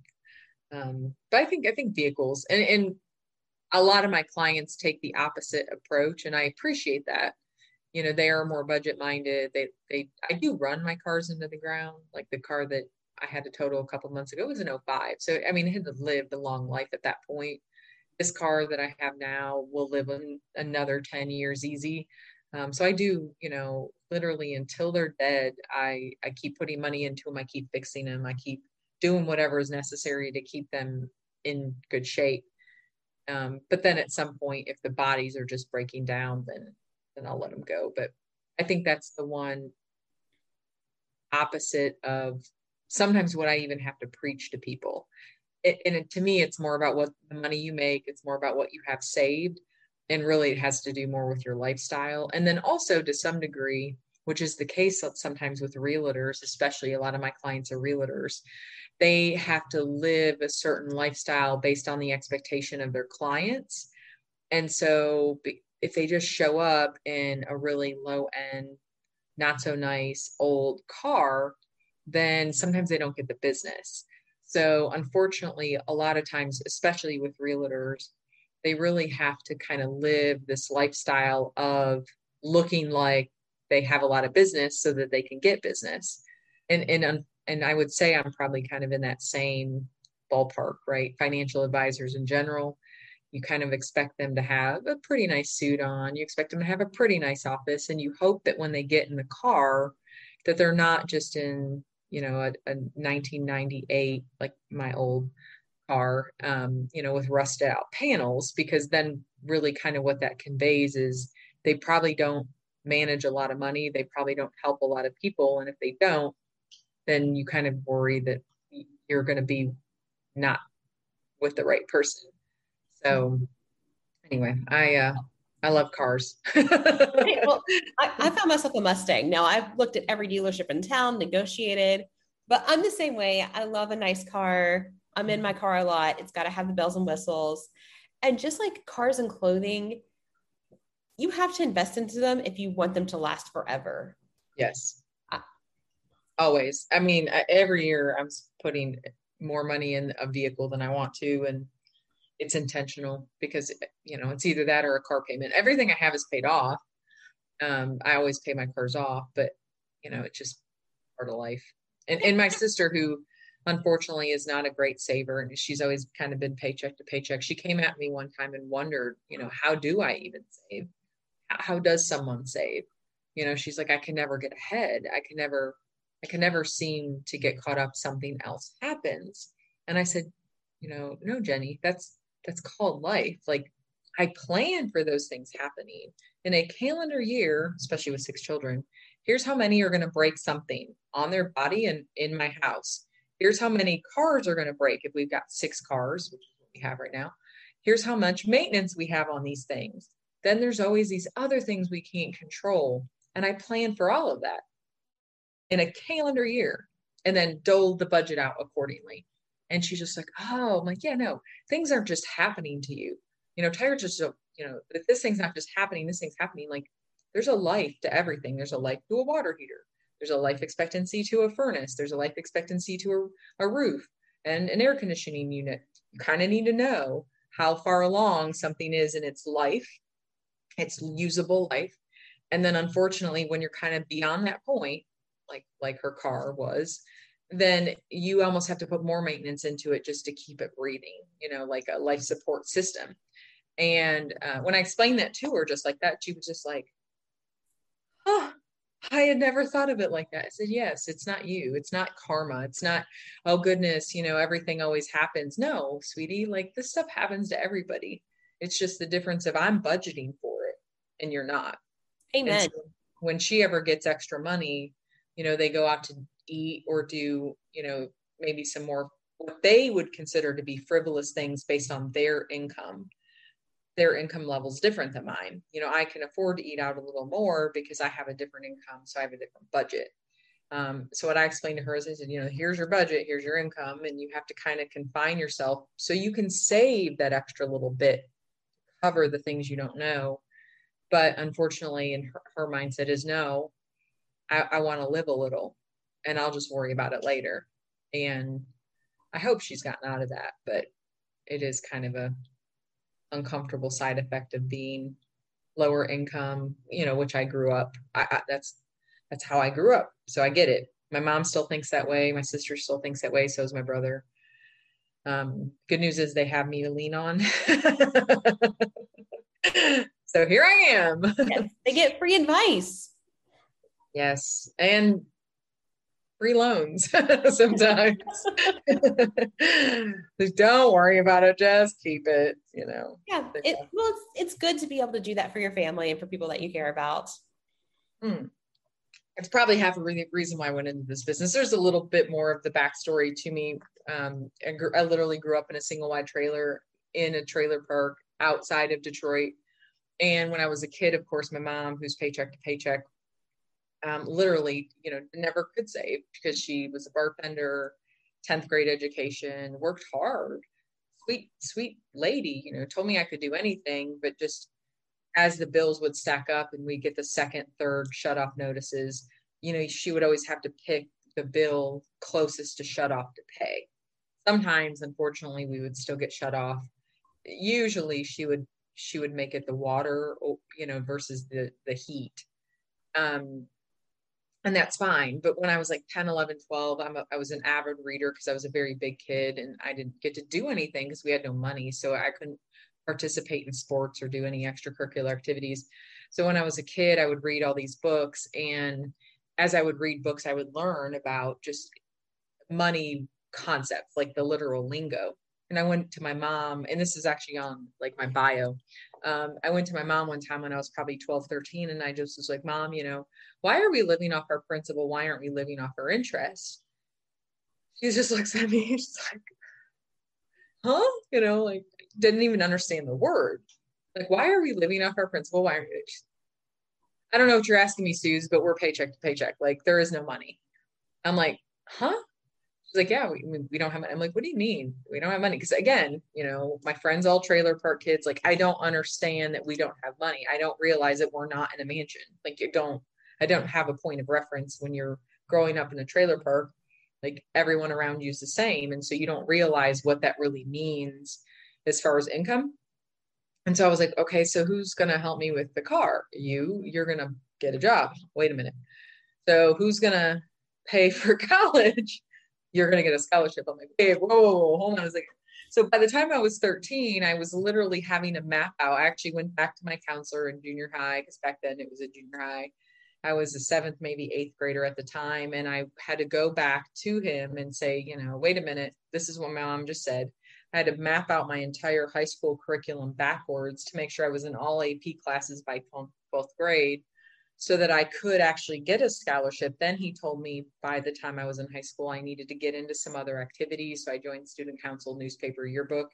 um, but I think I think vehicles and and a lot of my clients take the opposite approach, and I appreciate that. You know, they are more budget minded. They they I do run my cars into the ground, like the car that I had to total a couple months ago was an 05. So I mean, it had lived a long life at that point this car that I have now will live another 10 years easy. Um, so I do, you know, literally until they're dead, I, I keep putting money into them. I keep fixing them. I keep doing whatever is necessary to keep them in good shape. Um, but then at some point, if the bodies are just breaking down, then, then I'll let them go. But I think that's the one opposite of sometimes what I even have to preach to people it, and it, to me, it's more about what the money you make. It's more about what you have saved, and really, it has to do more with your lifestyle. And then also, to some degree, which is the case sometimes with realtors, especially a lot of my clients are realtors, they have to live a certain lifestyle based on the expectation of their clients. And so, if they just show up in a really low end, not so nice old car, then sometimes they don't get the business. So, unfortunately, a lot of times, especially with realtors, they really have to kind of live this lifestyle of looking like they have a lot of business so that they can get business. And and and I would say I'm probably kind of in that same ballpark, right? Financial advisors in general, you kind of expect them to have a pretty nice suit on. You expect them to have a pretty nice office, and you hope that when they get in the car, that they're not just in you know, a, a 1998, like my old car, um, you know, with rusted out panels, because then really kind of what that conveys is they probably don't manage a lot of money. They probably don't help a lot of people. And if they don't, then you kind of worry that you're going to be not with the right person. So anyway, I, uh, I love cars. well, I, I, found myself a Mustang. Now I've looked at every dealership in town, negotiated, but I'm the same way. I love a nice car. I'm in my car a lot. It's got to have the bells and whistles. And just like cars and clothing, you have to invest into them if you want them to last forever. Yes. Always. I mean, every year I'm putting more money in a vehicle than I want to. And it's intentional because you know it's either that or a car payment. Everything i have is paid off. Um, i always pay my cars off but you know it's just part of life. And, and my sister who unfortunately is not a great saver and she's always kind of been paycheck to paycheck she came at me one time and wondered you know how do i even save? How, how does someone save? You know she's like i can never get ahead. I can never i can never seem to get caught up something else happens and i said you know no jenny that's that's called life. Like I plan for those things happening in a calendar year, especially with six children. Here's how many are going to break something on their body and in my house. Here's how many cars are going to break if we've got six cars, which is what we have right now. Here's how much maintenance we have on these things. Then there's always these other things we can't control. And I plan for all of that in a calendar year and then dole the budget out accordingly. And she's just like, oh, I'm like, yeah, no, things aren't just happening to you. You know, Tiger's just, you know, if this thing's not just happening, this thing's happening. Like there's a life to everything. There's a life to a water heater. There's a life expectancy to a furnace. There's a life expectancy to a, a roof and an air conditioning unit. You kind of need to know how far along something is in its life, its usable life. And then unfortunately, when you're kind of beyond that point, like like her car was, then you almost have to put more maintenance into it just to keep it breathing, you know, like a life support system. And uh, when I explained that to her, just like that, she was just like, oh, I had never thought of it like that. I said, yes, it's not you. It's not karma. It's not, oh goodness, you know, everything always happens. No, sweetie, like this stuff happens to everybody. It's just the difference of I'm budgeting for it and you're not. Amen. When she ever gets extra money, you know, they go out to eat or do, you know, maybe some more what they would consider to be frivolous things based on their income. Their income level is different than mine. You know, I can afford to eat out a little more because I have a different income, so I have a different budget. Um, so what I explained to her is I said, you know, here's your budget, here's your income, and you have to kind of confine yourself so you can save that extra little bit, cover the things you don't know. But unfortunately, in her, her mindset is no, I, I want to live a little and I'll just worry about it later. And I hope she's gotten out of that, but it is kind of a uncomfortable side effect of being lower income, you know, which I grew up. I, I, that's that's how I grew up. So I get it. My mom still thinks that way. My sister still thinks that way. So is my brother. Um, good news is they have me to lean on. so here I am. yes, they get free advice. Yes. And free loans sometimes. don't worry about it. Just keep it, you know. Yeah. It, well, it's, it's good to be able to do that for your family and for people that you care about. Hmm. It's probably half a re- reason why I went into this business. There's a little bit more of the backstory to me. Um, I, gr- I literally grew up in a single wide trailer in a trailer park outside of Detroit. And when I was a kid, of course, my mom, who's paycheck to paycheck, um, literally, you know, never could save because she was a bartender, 10th grade education, worked hard, sweet, sweet lady, you know, told me I could do anything, but just as the bills would stack up and we get the second, third shut off notices, you know, she would always have to pick the bill closest to shut off to pay. Sometimes, unfortunately, we would still get shut off. Usually she would she would make it the water, you know, versus the the heat. Um, and that's fine. But when I was like 10, 11, 12, I'm a, I was an avid reader because I was a very big kid and I didn't get to do anything because we had no money. So I couldn't participate in sports or do any extracurricular activities. So when I was a kid, I would read all these books. And as I would read books, I would learn about just money concepts, like the literal lingo. And I went to my mom, and this is actually on like my bio um, I went to my mom one time when I was probably 12, 13, and I just was like, Mom, you know, why are we living off our principal? Why aren't we living off our interest? She just looks at me, she's like, huh? You know, like didn't even understand the word. Like, why are we living off our principal? Why aren't we? I don't know what you're asking me, Suze, but we're paycheck to paycheck. Like, there is no money. I'm like, huh? She's like, yeah, we, we don't have money. I'm like, what do you mean we don't have money? Because again, you know, my friends all trailer park kids. Like, I don't understand that we don't have money. I don't realize that we're not in a mansion. Like, you don't. I don't have a point of reference when you're growing up in a trailer park. Like everyone around you is the same, and so you don't realize what that really means as far as income. And so I was like, okay, so who's going to help me with the car? You, you're going to get a job. Wait a minute. So who's going to pay for college? You're going to get a scholarship. I'm like, hey, whoa, whoa, whoa, hold on a second. So by the time I was 13, I was literally having to map out. I actually went back to my counselor in junior high because back then it was a junior high. I was a seventh, maybe eighth grader at the time. And I had to go back to him and say, you know, wait a minute, this is what my mom just said. I had to map out my entire high school curriculum backwards to make sure I was in all AP classes by 12th grade so that I could actually get a scholarship. Then he told me by the time I was in high school, I needed to get into some other activities. So I joined student council, newspaper, yearbook.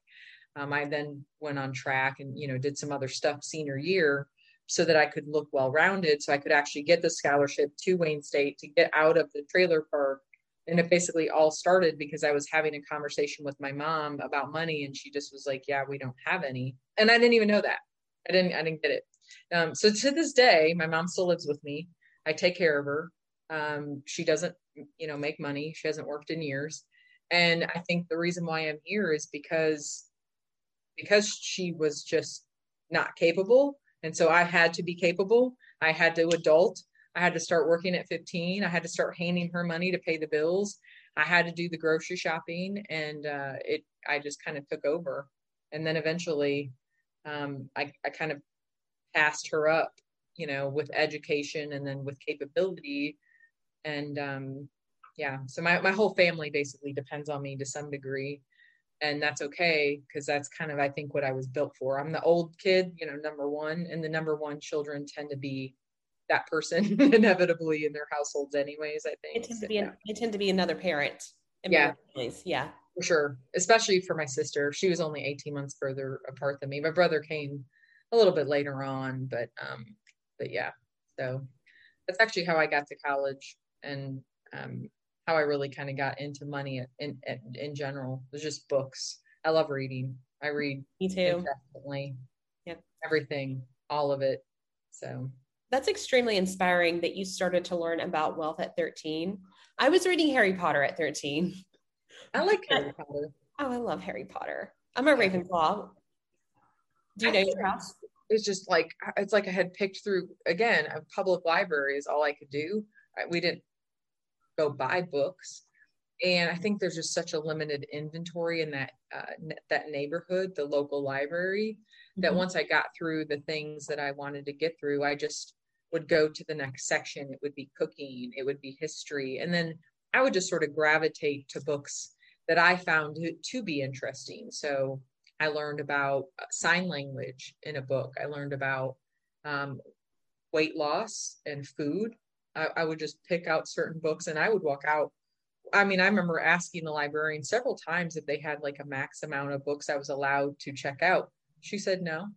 Um, I then went on track and you know did some other stuff senior year so that I could look well rounded, so I could actually get the scholarship to Wayne State to get out of the trailer park. And it basically all started because I was having a conversation with my mom about money, and she just was like, "Yeah, we don't have any," and I didn't even know that. I didn't. I didn't get it. Um, so to this day, my mom still lives with me. I take care of her. Um, she doesn't, you know, make money. She hasn't worked in years. And I think the reason why I'm here is because because she was just not capable. And so I had to be capable. I had to adult. I had to start working at 15. I had to start handing her money to pay the bills. I had to do the grocery shopping and uh, it I just kind of took over. And then eventually um, I, I kind of passed her up, you know, with education and then with capability. And um, yeah, so my, my whole family basically depends on me to some degree. And that's okay because that's kind of, I think, what I was built for. I'm the old kid, you know, number one, and the number one children tend to be that person inevitably in their households anyways i think it tends to be an, it tend to be another parent yeah yeah for sure especially for my sister she was only 18 months further apart than me my brother came a little bit later on but um but yeah. So that's actually how i got to college and um how i really kind of got into money in, in in general it was just books. I love reading. I read me too. definitely yep. Everything all of it. So. That's extremely inspiring that you started to learn about wealth at 13 i was reading harry potter at 13 I like Harry Potter. Oh, I love Harry Potter. I'm a Ravenclaw. Do you know your house? It's just like it's like I had picked through again. A public library is all I could do. We didn't go buy books, and I think there's just such a limited inventory in that uh, that neighborhood, the local library, that mm-hmm. once I got through the things that I wanted to get through, I just would go to the next section. It would be cooking, it would be history, and then I would just sort of gravitate to books that I found to, to be interesting. So I learned about uh, sign language in a book. I learned about um, weight loss and food. I, I, would just pick out certain books and I would walk out. I mean, I remember asking the librarian several times if they had like a max amount of books I was allowed to check out. She said no.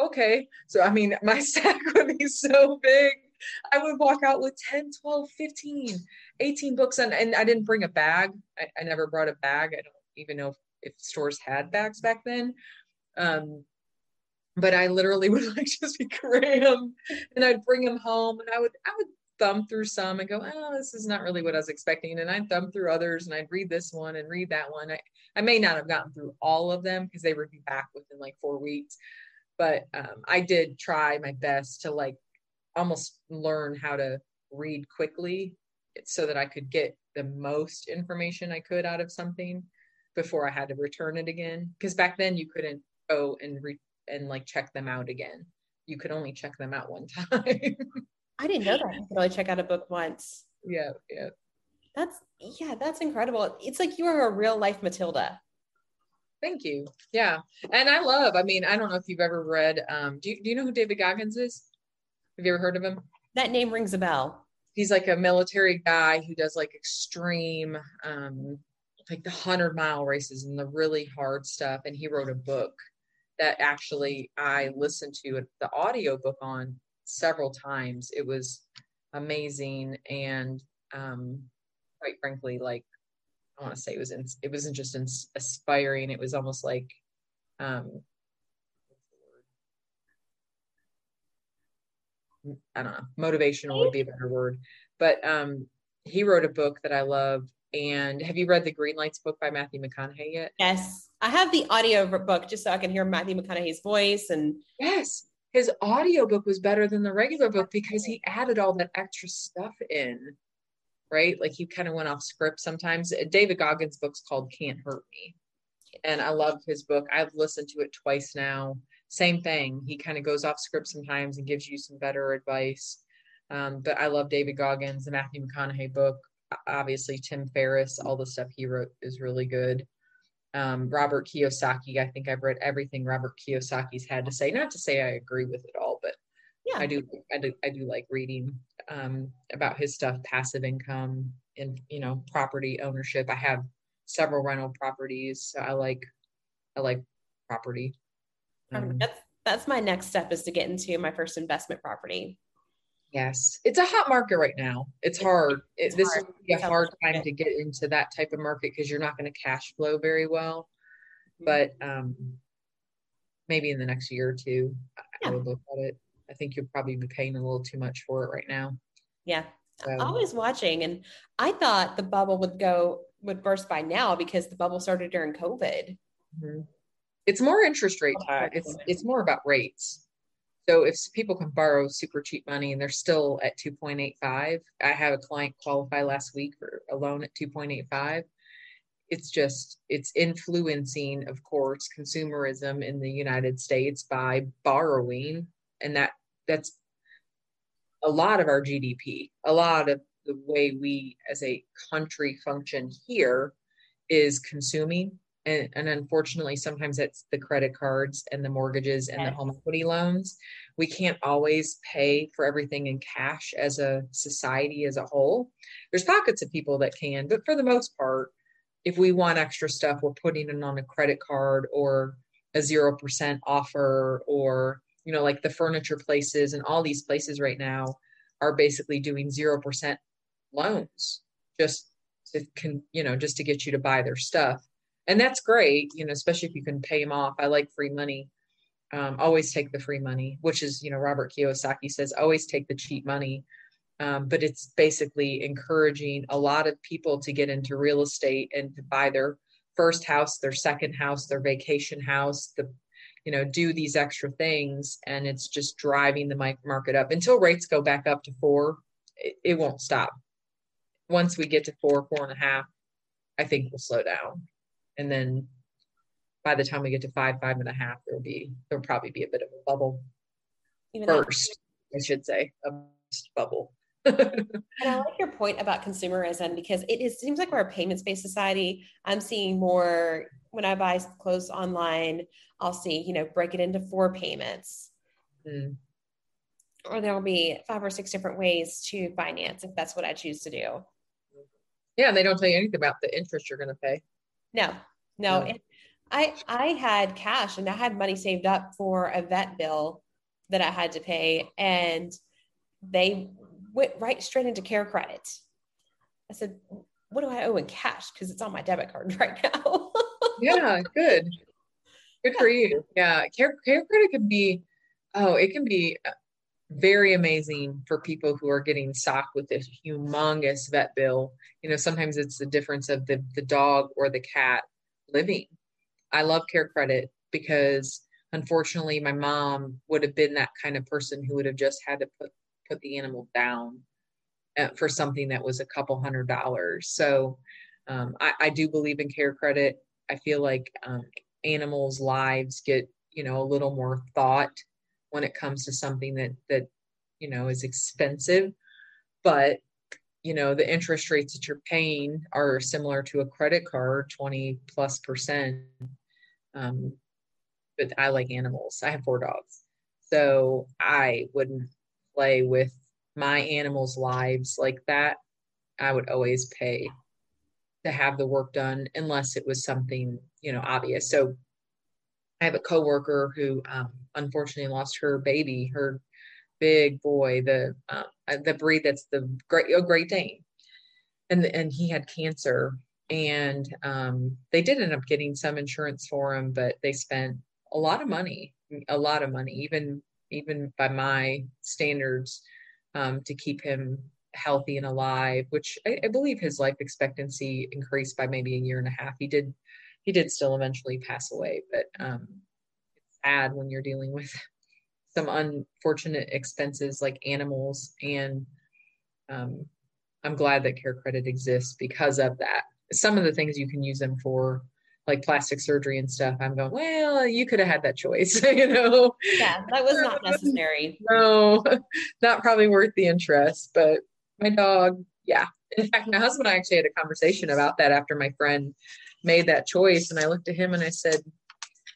Okay. So, I mean, my stack would be so big I would walk out with 10, 12, 15, 18 books. And, and I didn't bring a bag. I, I never brought a bag. I don't even know if, if stores had bags back then. Um, but I literally would like just be crammed and I'd bring them home and I would, I would thumb through some and go, oh, this is not really what I was expecting. And I'd thumb through others and I'd read this one and read that one. I, I may not have gotten through all of them because they would be back within like four weeks. But um, I did try my best to like almost learn how to read quickly so that I could get the most information I could out of something before I had to return it again. Because back then you couldn't go and re- and like check them out again. You could only check them out one time. I didn't know that. You could only check out a book once. Yeah, yeah. That's yeah, that's incredible. It's like you are a real life Matilda. Thank you. Yeah. And I love, I mean, I don't know if you've ever read um do you, do you know who David Goggins is? Have you ever heard of him? That name rings a bell. He's like a military guy who does like extreme, um, like the hundred mile races and the really hard stuff. And he wrote a book that actually I listened to the audio book on several times. It was amazing and um, quite frankly, like I want to say it was in, it wasn't just inspiring. It was almost like um, I don't know, motivational would be a better word. But um, he wrote a book that I love. And have you read the Green Lights book by Matthew McConaughey yet? Yes. I have the audio book just so I can hear Matthew McConaughey's voice. And yes, his audio book was better than the regular book because he added all that extra stuff in, right? Like he kind of went off script sometimes. David Goggins' book's called Can't Hurt Me. And I love his book. I've listened to it twice now same thing. He kind of goes off script sometimes and gives you some better advice. Um, but I love David Goggins, the Matthew McConaughey book. Obviously, Tim Ferriss, all the stuff he wrote is really good. Um, Robert Kiyosaki, I think I've read everything Robert Kiyosaki's had to say. Not to say I agree with it all, but yeah, I do. I do. I do like reading um, about his stuff, passive income, and you know, property ownership. I have several rental properties, so I like. I like property. Um, that's that's my next step is to get into my first investment property. Yes, it's a hot market right now. It's hard. It's it, this hard. be a hard time to get into that type of market because you're not going to cash flow very well. Mm-hmm. But um, maybe in the next year or two, yeah. I would look at it. I think you'll probably be paying a little too much for it right now. Yeah, so. always watching, and I thought the bubble would go would burst by now because the bubble started during COVID. Mm-hmm it's more interest rate tied. It's it's more about rates. So if people can borrow super cheap money and they're still at 2.85, I had a client qualify last week for a loan at 2.85. It's just it's influencing, of course, consumerism in the United States by borrowing, and that that's a lot of our GDP, a lot of the way we as a country function here is consuming and, and unfortunately sometimes it's the credit cards and the mortgages and the home equity loans. We can't always pay for everything in cash as a society as a whole. There's pockets of people that can but for the most part if we want extra stuff we're putting it on a credit card or a 0% offer or you know like the furniture places and all these places right now are basically doing 0% loans just to can you know just to get you to buy their stuff and that's great you know especially if you can pay them off. I like free money. Um, always take the free money which is you know robert kiyosaki says always take the cheap money. Um, but it's basically encouraging a lot of people to get into real estate and to buy their first house their second house their vacation house the you know do these extra things. And it's just driving the market up. Until rates go back up to four it, it won't stop. Once we get to four four and a half i think we'll slow down and then by the time we get to five, five and a half, there'll be there'll probably be a bit of a bubble. Even First, I should say, a bubble. and I like your point about consumerism because it is, seems like we're a payments based society. I'm seeing more when I buy clothes online, I'll see, you know, break it into four payments. Mm. Or there'll be five or six different ways to finance if that's what I choose to do. Yeah, and they don't tell you anything about the interest you're going to pay. No, no. no. I I had cash and I had money saved up for a vet bill that I had to pay, and they went right straight into CareCredit. I said, "What do I owe in cash? Because it's on my debit card right now." yeah, good. Good for you. Yeah, care care credit can be. Oh, it can be very amazing for people who are getting socked with this humongous vet bill. You know, sometimes it's the difference of the, the dog or the cat living. I love Care Credit because unfortunately my mom would have been that kind of person who would have just had to put put the animal down uh, for something that was a couple hundred dollars. So um, I, I, do believe in Care Credit. I feel like um, animals' lives get you know a little more thought when it comes to something that that you know is expensive. But you know the interest rates that you're paying are similar to a credit card 20 plus percent. Um, but i like animals. I have four dogs. So i wouldn't play with my animals lives like that. I would always pay to have the work done unless it was something you know obvious. So I have a coworker who um, unfortunately lost her baby, her big boy, the uh, the breed that's the great a Great Dane, and and he had cancer, and um, they did end up getting some insurance for him, but they spent a lot of money, a lot of money, even even by my standards, um, to keep him healthy and alive. Which I, I believe his life expectancy increased by maybe a year and a half. He did he did still eventually pass away, but um, it's sad when you're dealing with some unfortunate expenses like animals. And um, I'm glad that Care Credit exists because of that. Some of the things you can use them for, like plastic surgery and stuff, I'm going, well, you could have had that choice, you know? Yeah, that was not necessary. no, not probably worth the interest. But my dog, yeah. In fact, my husband and I actually had a conversation about that after my friend made that choice. And I looked at him and I said,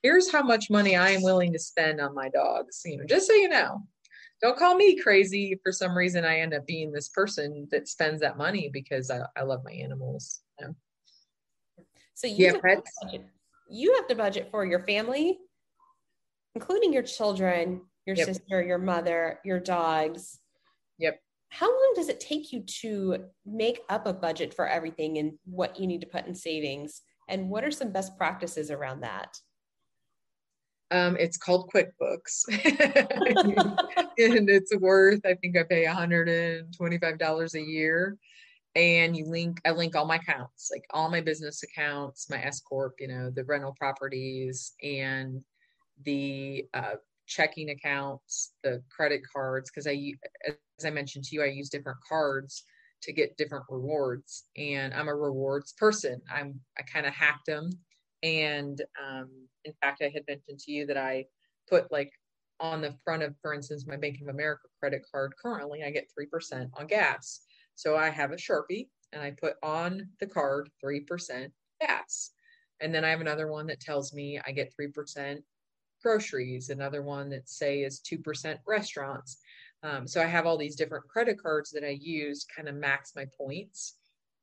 here's how much money I am willing to spend on my dogs. You know, just so you know, don't call me crazy. For some reason, I end up being this person that spends that money because I, I love my animals. Yeah. So you, have budget, you have to budget for your family, including your children, your yep. sister, your mother, your dogs. Yep. How long does it take you to make up a budget for everything and what you need to put in savings? And what are some best practices around that? Um, it's called QuickBooks, and it's worth. I think I pay $125 a year, and you link. I link all my accounts, like all my business accounts, my S corp, you know, the rental properties, and the uh, checking accounts, the credit cards, because I, as I mentioned to you, I use different cards to get different rewards and i'm a rewards person. I'm i kind of hacked them and um, in fact i had mentioned to you that i put like on the front of for instance my bank of america credit card currently i get 3% on gas. So i have a sharpie and i put on the card 3% gas. And then I have another one that tells me I get 3% groceries, another one that say is 2% restaurants. Um, so I have all these different credit cards that I use kind of max my points.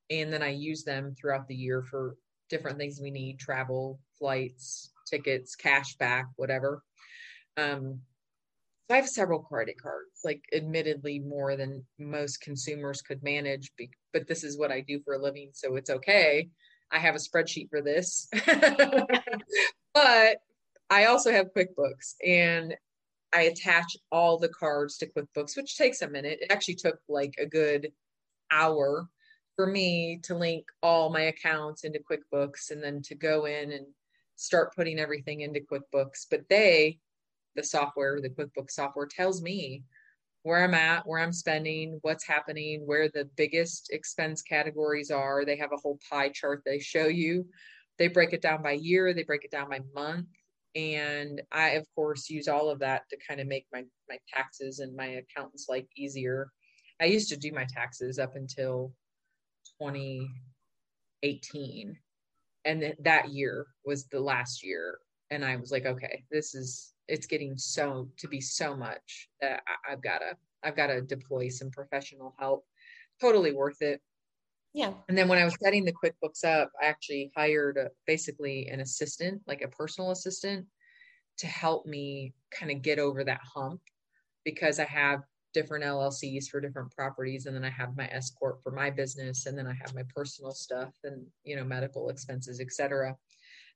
And then I use them throughout the year for different things we need travel, flights, tickets, cash back, whatever. Um, I have several credit cards, like admittedly more than most consumers could manage, but this is what I do for a living, so it's okay. I have a spreadsheet for this. but I also have QuickBooks and I attach all the cards to QuickBooks, which takes a minute. It actually took like a good hour for me to link all my accounts into QuickBooks and then to go in and start putting everything into QuickBooks. But they the software, the QuickBooks software tells me where I'm at, where I'm spending, what's happening, where the biggest expense categories are. They have a whole pie chart they show you. They break it down by year, they break it down by month. And I, of course, use all of that to kind of make my, my taxes and my accountant's life easier. I used to do my taxes up until 2018. And th- that year was the last year. And I was like, okay, this is it's getting so to be so much that I, I've got to I've got to deploy some professional help. Totally worth it. Yeah. And then when I was setting the QuickBooks up, I actually hired a, basically an assistant, like a personal assistant, to help me kind of get over that hump because I have different LLCs for different properties and then I have my S corp for my business and then I have my personal stuff and you know medical expenses etc.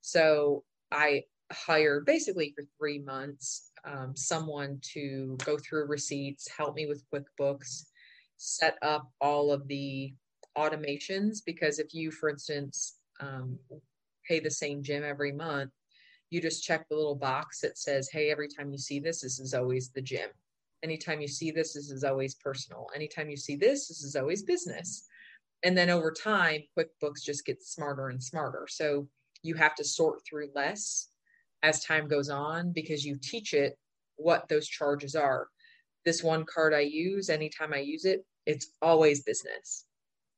So I hired basically for three months um, someone to go through receipts, help me with QuickBooks, set up all of the automations. Because if you, for instance, um, pay the same gym every month, you just check the little box that says, hey, every time you see this, this is always the gym. Anytime you see this, this is always personal. Anytime you see this, this is always business. And then over time, QuickBooks just gets smarter and smarter. So you have to sort through less as time goes on because you teach it what those charges are. This one card I use, anytime I use it, it's always business.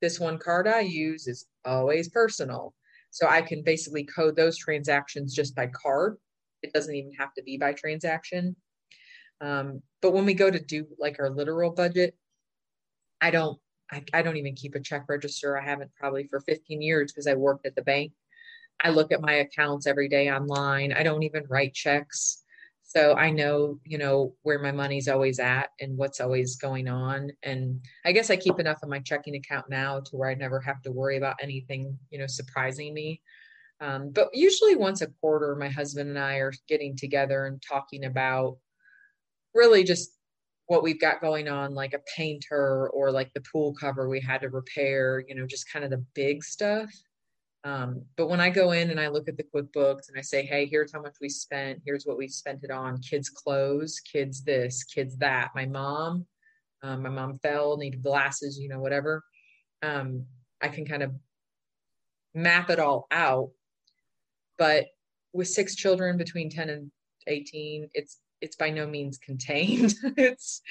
This one card I use is always personal. So I can basically code those transactions just by card. It doesn't even have to be by transaction. Um, but when we go to do like our literal budget, I don't I, I don't even keep a check register. I haven't probably for 15 years because I worked at the bank I look at my accounts every day online. I don't even write checks. So I know, you know, where my money's always at and what's always going on. And I guess I keep enough in my checking account now to where I never have to worry about anything, you know, surprising me. Um, but usually once a quarter, my husband and I are getting together and talking about really just what we've got going on, like a painter or like the pool cover we had to repair, you know, just kind of the big stuff. Um, but when I go in and I look at the QuickBooks and I say, hey, here's how much we spent, here's what we spent it on kids' clothes, kids this, kids that. My mom, um, my mom fell, needed glasses, you know, whatever. Um, I can kind of map it all out. But with six children between 10 and 18, it's it's by no means contained. it's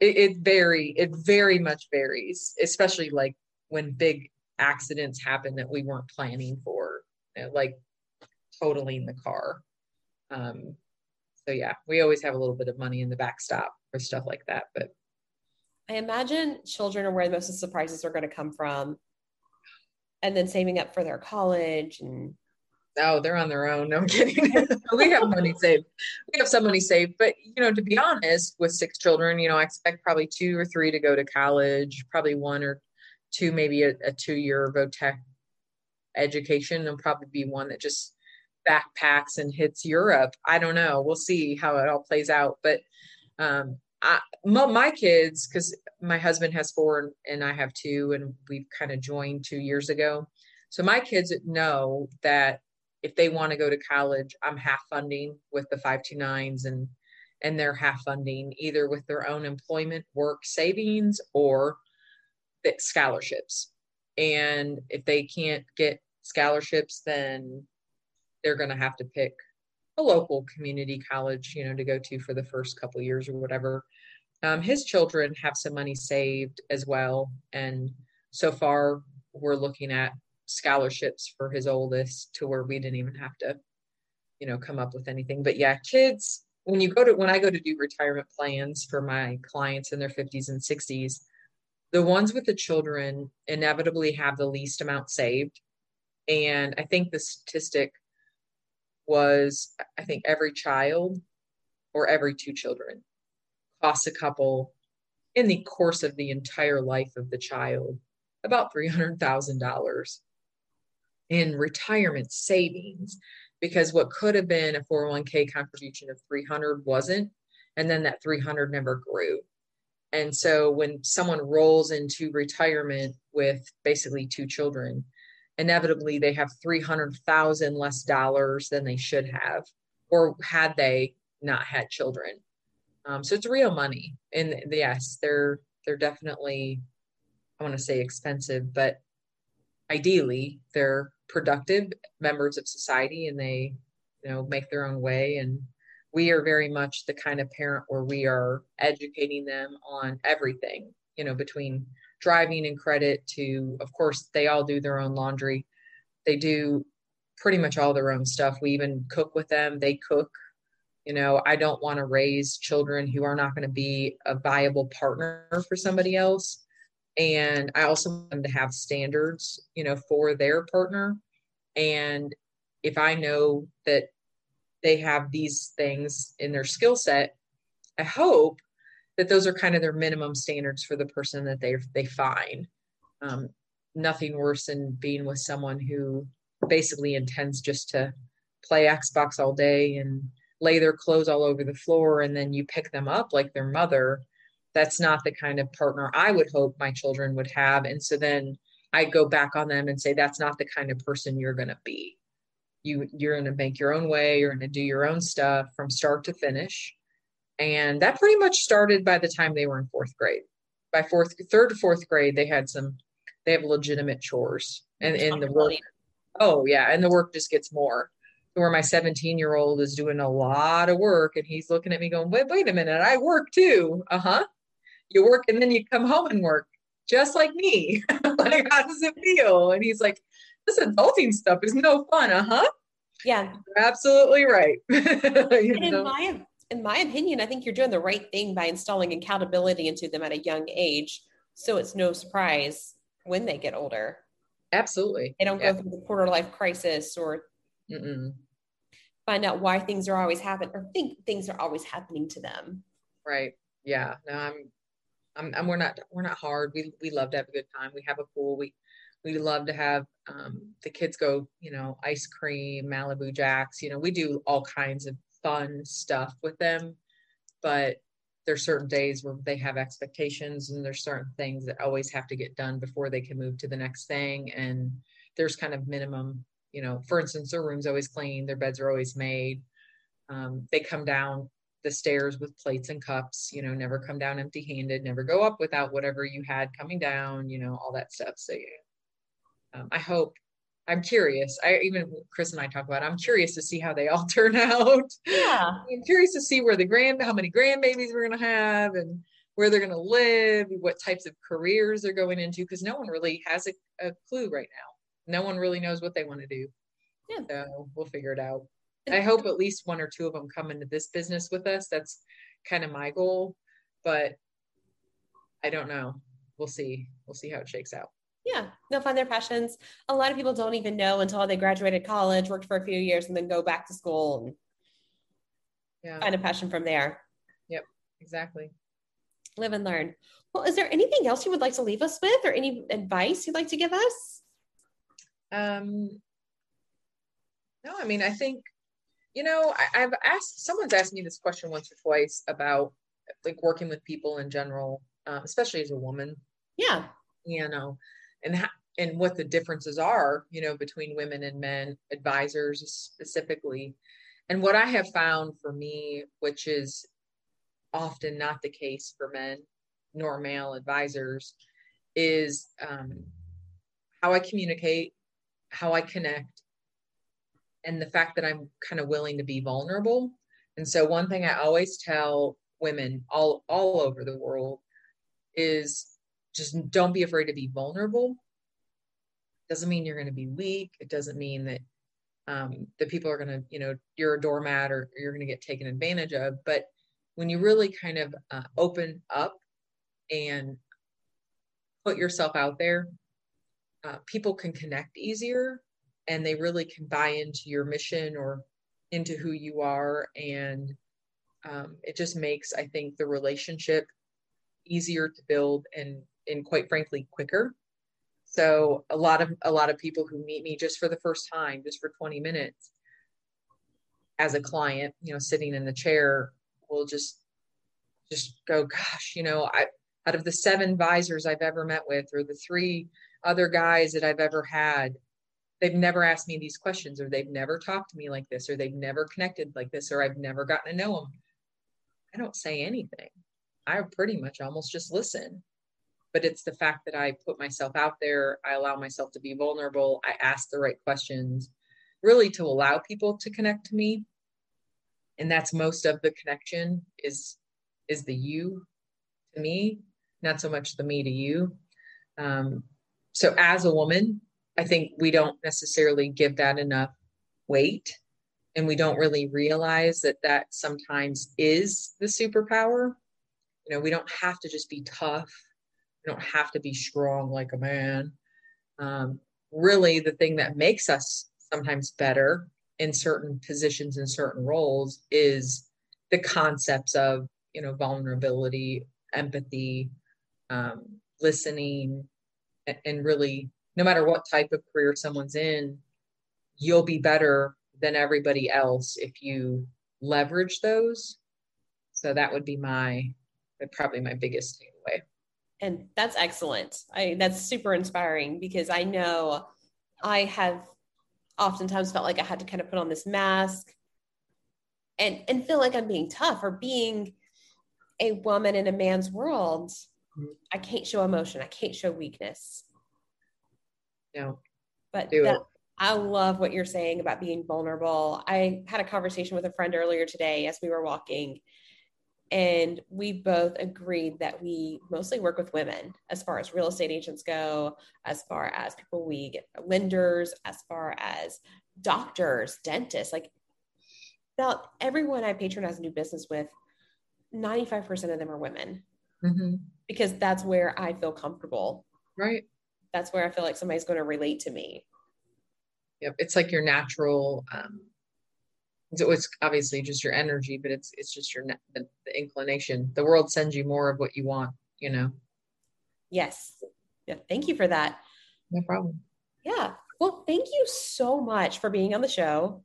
it, it very it very much varies, especially like when big accidents happen that we weren't planning for, you know, like totaling the car. Um, so yeah, we always have a little bit of money in the backstop for stuff like that. But I imagine children are where most of the surprises are going to come from, and then saving up for their college and. Oh, they're on their own. No, I'm kidding. we have money saved. We have some money saved, but you know, to be honest, with six children, you know, I expect probably two or three to go to college, probably one or two, maybe a, a two year Votech education and probably be one that just backpacks and hits Europe. I don't know. We'll see how it all plays out. But um, I, my kids, because my husband has four and I have two, and we've kind of joined two years ago. So my kids know that if they want to go to college, I'm half funding with the 529s and and they're half funding either with their own employment work savings or scholarships. And if they can't get scholarships, then they're going to have to pick a local community college, you know, to go to for the first couple years or whatever. Um, his children have some money saved as well, and so far we're looking at scholarships for his oldest to where we didn't even have to, you know, come up with anything. But yeah, kids, when you go to when I go to do retirement plans for my clients in their 50s and 60s, the ones with the children inevitably have the least amount saved. And I think the statistic was I think every child or every two children costs a couple in the course of the entire life of the child about $300,000 in retirement savings. Because what could have been a 401k contribution of 300 wasn't. And then that 300 never grew and so when someone rolls into retirement with basically two children inevitably they have 300,000 less dollars than they should have or had they not had children. Um, so it's real money. And yes they're they're definitely i want to say expensive but ideally they're productive members of society and they you know make their own way and we are very much the kind of parent where we are educating them on everything you know between driving and credit to of course they all do their own laundry. They do pretty much all their own stuff. We even cook with them. They cook. You know i don't want to raise children who are not going to be a viable partner for somebody else. And i also want them to have standards you know for their partner. And if i know that they have these things in their skill set i hope that those are kind of their minimum standards for the person that they they find. Um, nothing worse than being with someone who basically intends just to play xbox all day and lay their clothes all over the floor and then you pick them up like their mother. That's not the kind of partner i would hope my children would have. And so then i go back on them and say that's not the kind of person you're going to be you you're going to make your own way you're going to do your own stuff from start to finish. And that pretty much started by the time they were in fourth grade. By fourth third to fourth grade they had some they have legitimate chores and in the work oh yeah and the work just gets more. Where my 17 year old is doing a lot of work and he's looking at me going wait wait a minute i work too. Uh-huh. You work and then you come home and work just like me. Like how does it feel? And he's like this adulting stuff is no fun uh-huh yeah You're absolutely right in my in my opinion i think you're doing the right thing by installing accountability into them at a young age so it's no surprise when they get older absolutely they don't yeah. go through the quarter life crisis or Mm-mm. find out why things are always happening or think things are always happening to them. Right. Yeah. No, I'm, I'm, I'm, we're not, we're not hard. We, we love to have a good time. We have a pool. We, we love to have um, the kids go, you know, ice cream, Malibu Jacks, you know, we do all kinds of fun stuff with them, but there's certain days where they have expectations and there's certain things that always have to get done before they can move to the next thing. And there's kind of minimum you know, for instance, their room's always clean, their beds are always made. Um, they come down the stairs with plates and cups, you know, never come down empty handed, never go up without whatever you had coming down, you know, all that stuff. So, yeah, um, I hope I'm curious. I even Chris and I talk about. It, I'm curious to see how they all turn out. Yeah, I'm curious to see where the grand, how many grandbabies we're gonna have, and where they're gonna live, what types of careers they're going into, because no one really has a, a clue right now no one really knows what they want to do. Yeah. So we'll figure it out. I hope at least one or two of them come into this business with us. That's kind of my goal, but I don't know. We'll see. We'll see how it shakes out. Yeah, they'll find their passions. A lot of people don't even know until they graduated college, worked for a few years, and then go back to school and yeah. find a passion from there. Yep, exactly. Live and learn. Well, is there anything else you would like to leave us with, or any advice you'd like to give us? Um, no, I mean, I think, you know, I, have asked, someone's asked me this question once or twice about like working with people in general, um, especially as a woman. Yeah. You know, and how, and what the differences are, you know, between women and men advisors specifically. And what I have found for me, which is often not the case for men nor male advisors, is um, how I communicate, how I connect and the fact that I'm kind of willing to be vulnerable. And so one thing I always tell women all all over the world is just don't be afraid to be vulnerable. doesn't mean you're going to be weak. It doesn't mean that um, that people are going to, you know, you're a doormat or you're going to get taken advantage of. But when you really kind of uh, open up and put yourself out there, uh, people can connect easier and they really can buy into your mission or into who you are. And um, it just makes, I think, the relationship easier to build and, and quite frankly, quicker so a lot of a lot of people who meet me just for the first time, just for 20 minutes as a client, you know, sitting in the chair will just just go, gosh, you know, I out of the seven advisors I've ever met with or the three other guys that I've ever had, they've never asked me these questions or they've never talked to me like this or they've never connected like this or I've never gotten to know them. I don't say anything. I pretty much almost just listen but it's the fact that I put myself out there, I allow myself to be vulnerable, I ask the right questions, really to allow people to connect to me. And that's most of the connection is is the you to me, not so much the me to you. Um, so as a woman, I think we don't necessarily give that enough weight and we don't really realize that that sometimes is the superpower you know we don't have to just be tough you don't have to be strong like a man. Um, really, the thing that makes us sometimes better in certain positions and certain roles is the concepts of you know vulnerability, empathy, um, listening, and, and really, no matter what type of career someone's in, you'll be better than everybody else if you leverage those. So that would be my probably my biggest takeaway and that's excellent. I that's super inspiring because I know I have oftentimes felt like I had to kind of put on this mask and and feel like I'm being tough or being a woman in a man's world. Mm-hmm. I can't show emotion. I can't show weakness. No. But that, I love what you're saying about being vulnerable. I had a conversation with a friend earlier today as we were walking and we both agreed that we mostly work with women as far as real estate agents go as far as people we get lenders as far as doctors dentists like about everyone i patronize a new business with 95% of them are women. Mm-hmm. because that's where i feel comfortable. Right. That's where i feel like somebody's going to relate to me. Yep it's like your natural um, so it's obviously just your energy but it's it's just your the, the inclination. The world sends you more of what you want you know? Yes. Yeah thank you for that. No problem. Yeah. Well thank you so much for being on the show.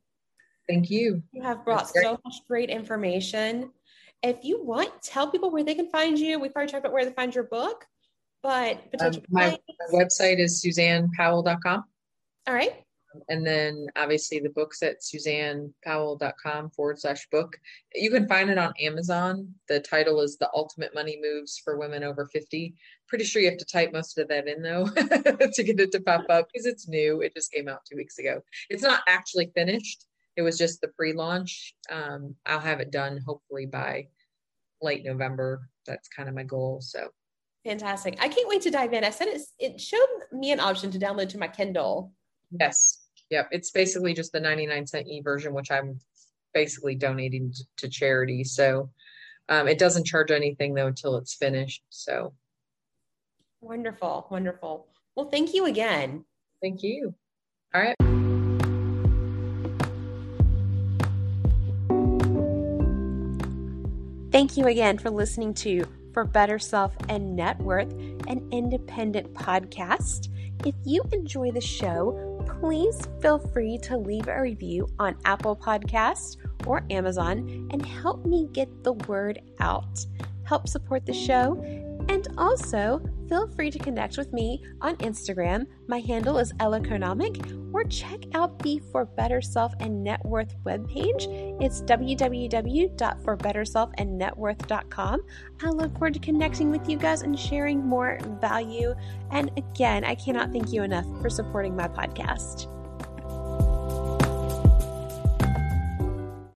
Thank you. You have brought so much great information. If you want tell people where they can find you. We've already talked about where to find your book but um, my, my website is suzannepowell.com all right and then obviously the books at suzannepowell.com forward slash book. You can find it on Amazon. The title is The Ultimate Money Moves for Women Over 50. Pretty sure you have to type most of that in though to get it to pop up because it's new. It just came out two weeks ago. It's not actually finished. It was just the pre launch. Um, I'll have it done hopefully by late November. That's kind of my goal. So fantastic. I can't wait to dive in. I said it, it showed me an option to download to my Kindle. Yes. Yep. It's basically just the 99 cent e version, which I'm basically donating to, to charity. So um, it doesn't charge anything though until it's finished. So wonderful. Wonderful. Well, thank you again. Thank you. All right. Thank you again for listening to For Better Self and Net Worth, an independent podcast. If you enjoy the show, please feel free to leave a review on Apple Podcasts or Amazon and help me get the word out. Help support the show and also feel free to connect with me on Instagram. My handle is Ellaconomic, or check out the For Better Self and Net Worth webpage. It's www.forbetterselfandnetworth.com. I look forward to connecting with you guys and sharing more value. And again, I cannot thank you enough for supporting my podcast.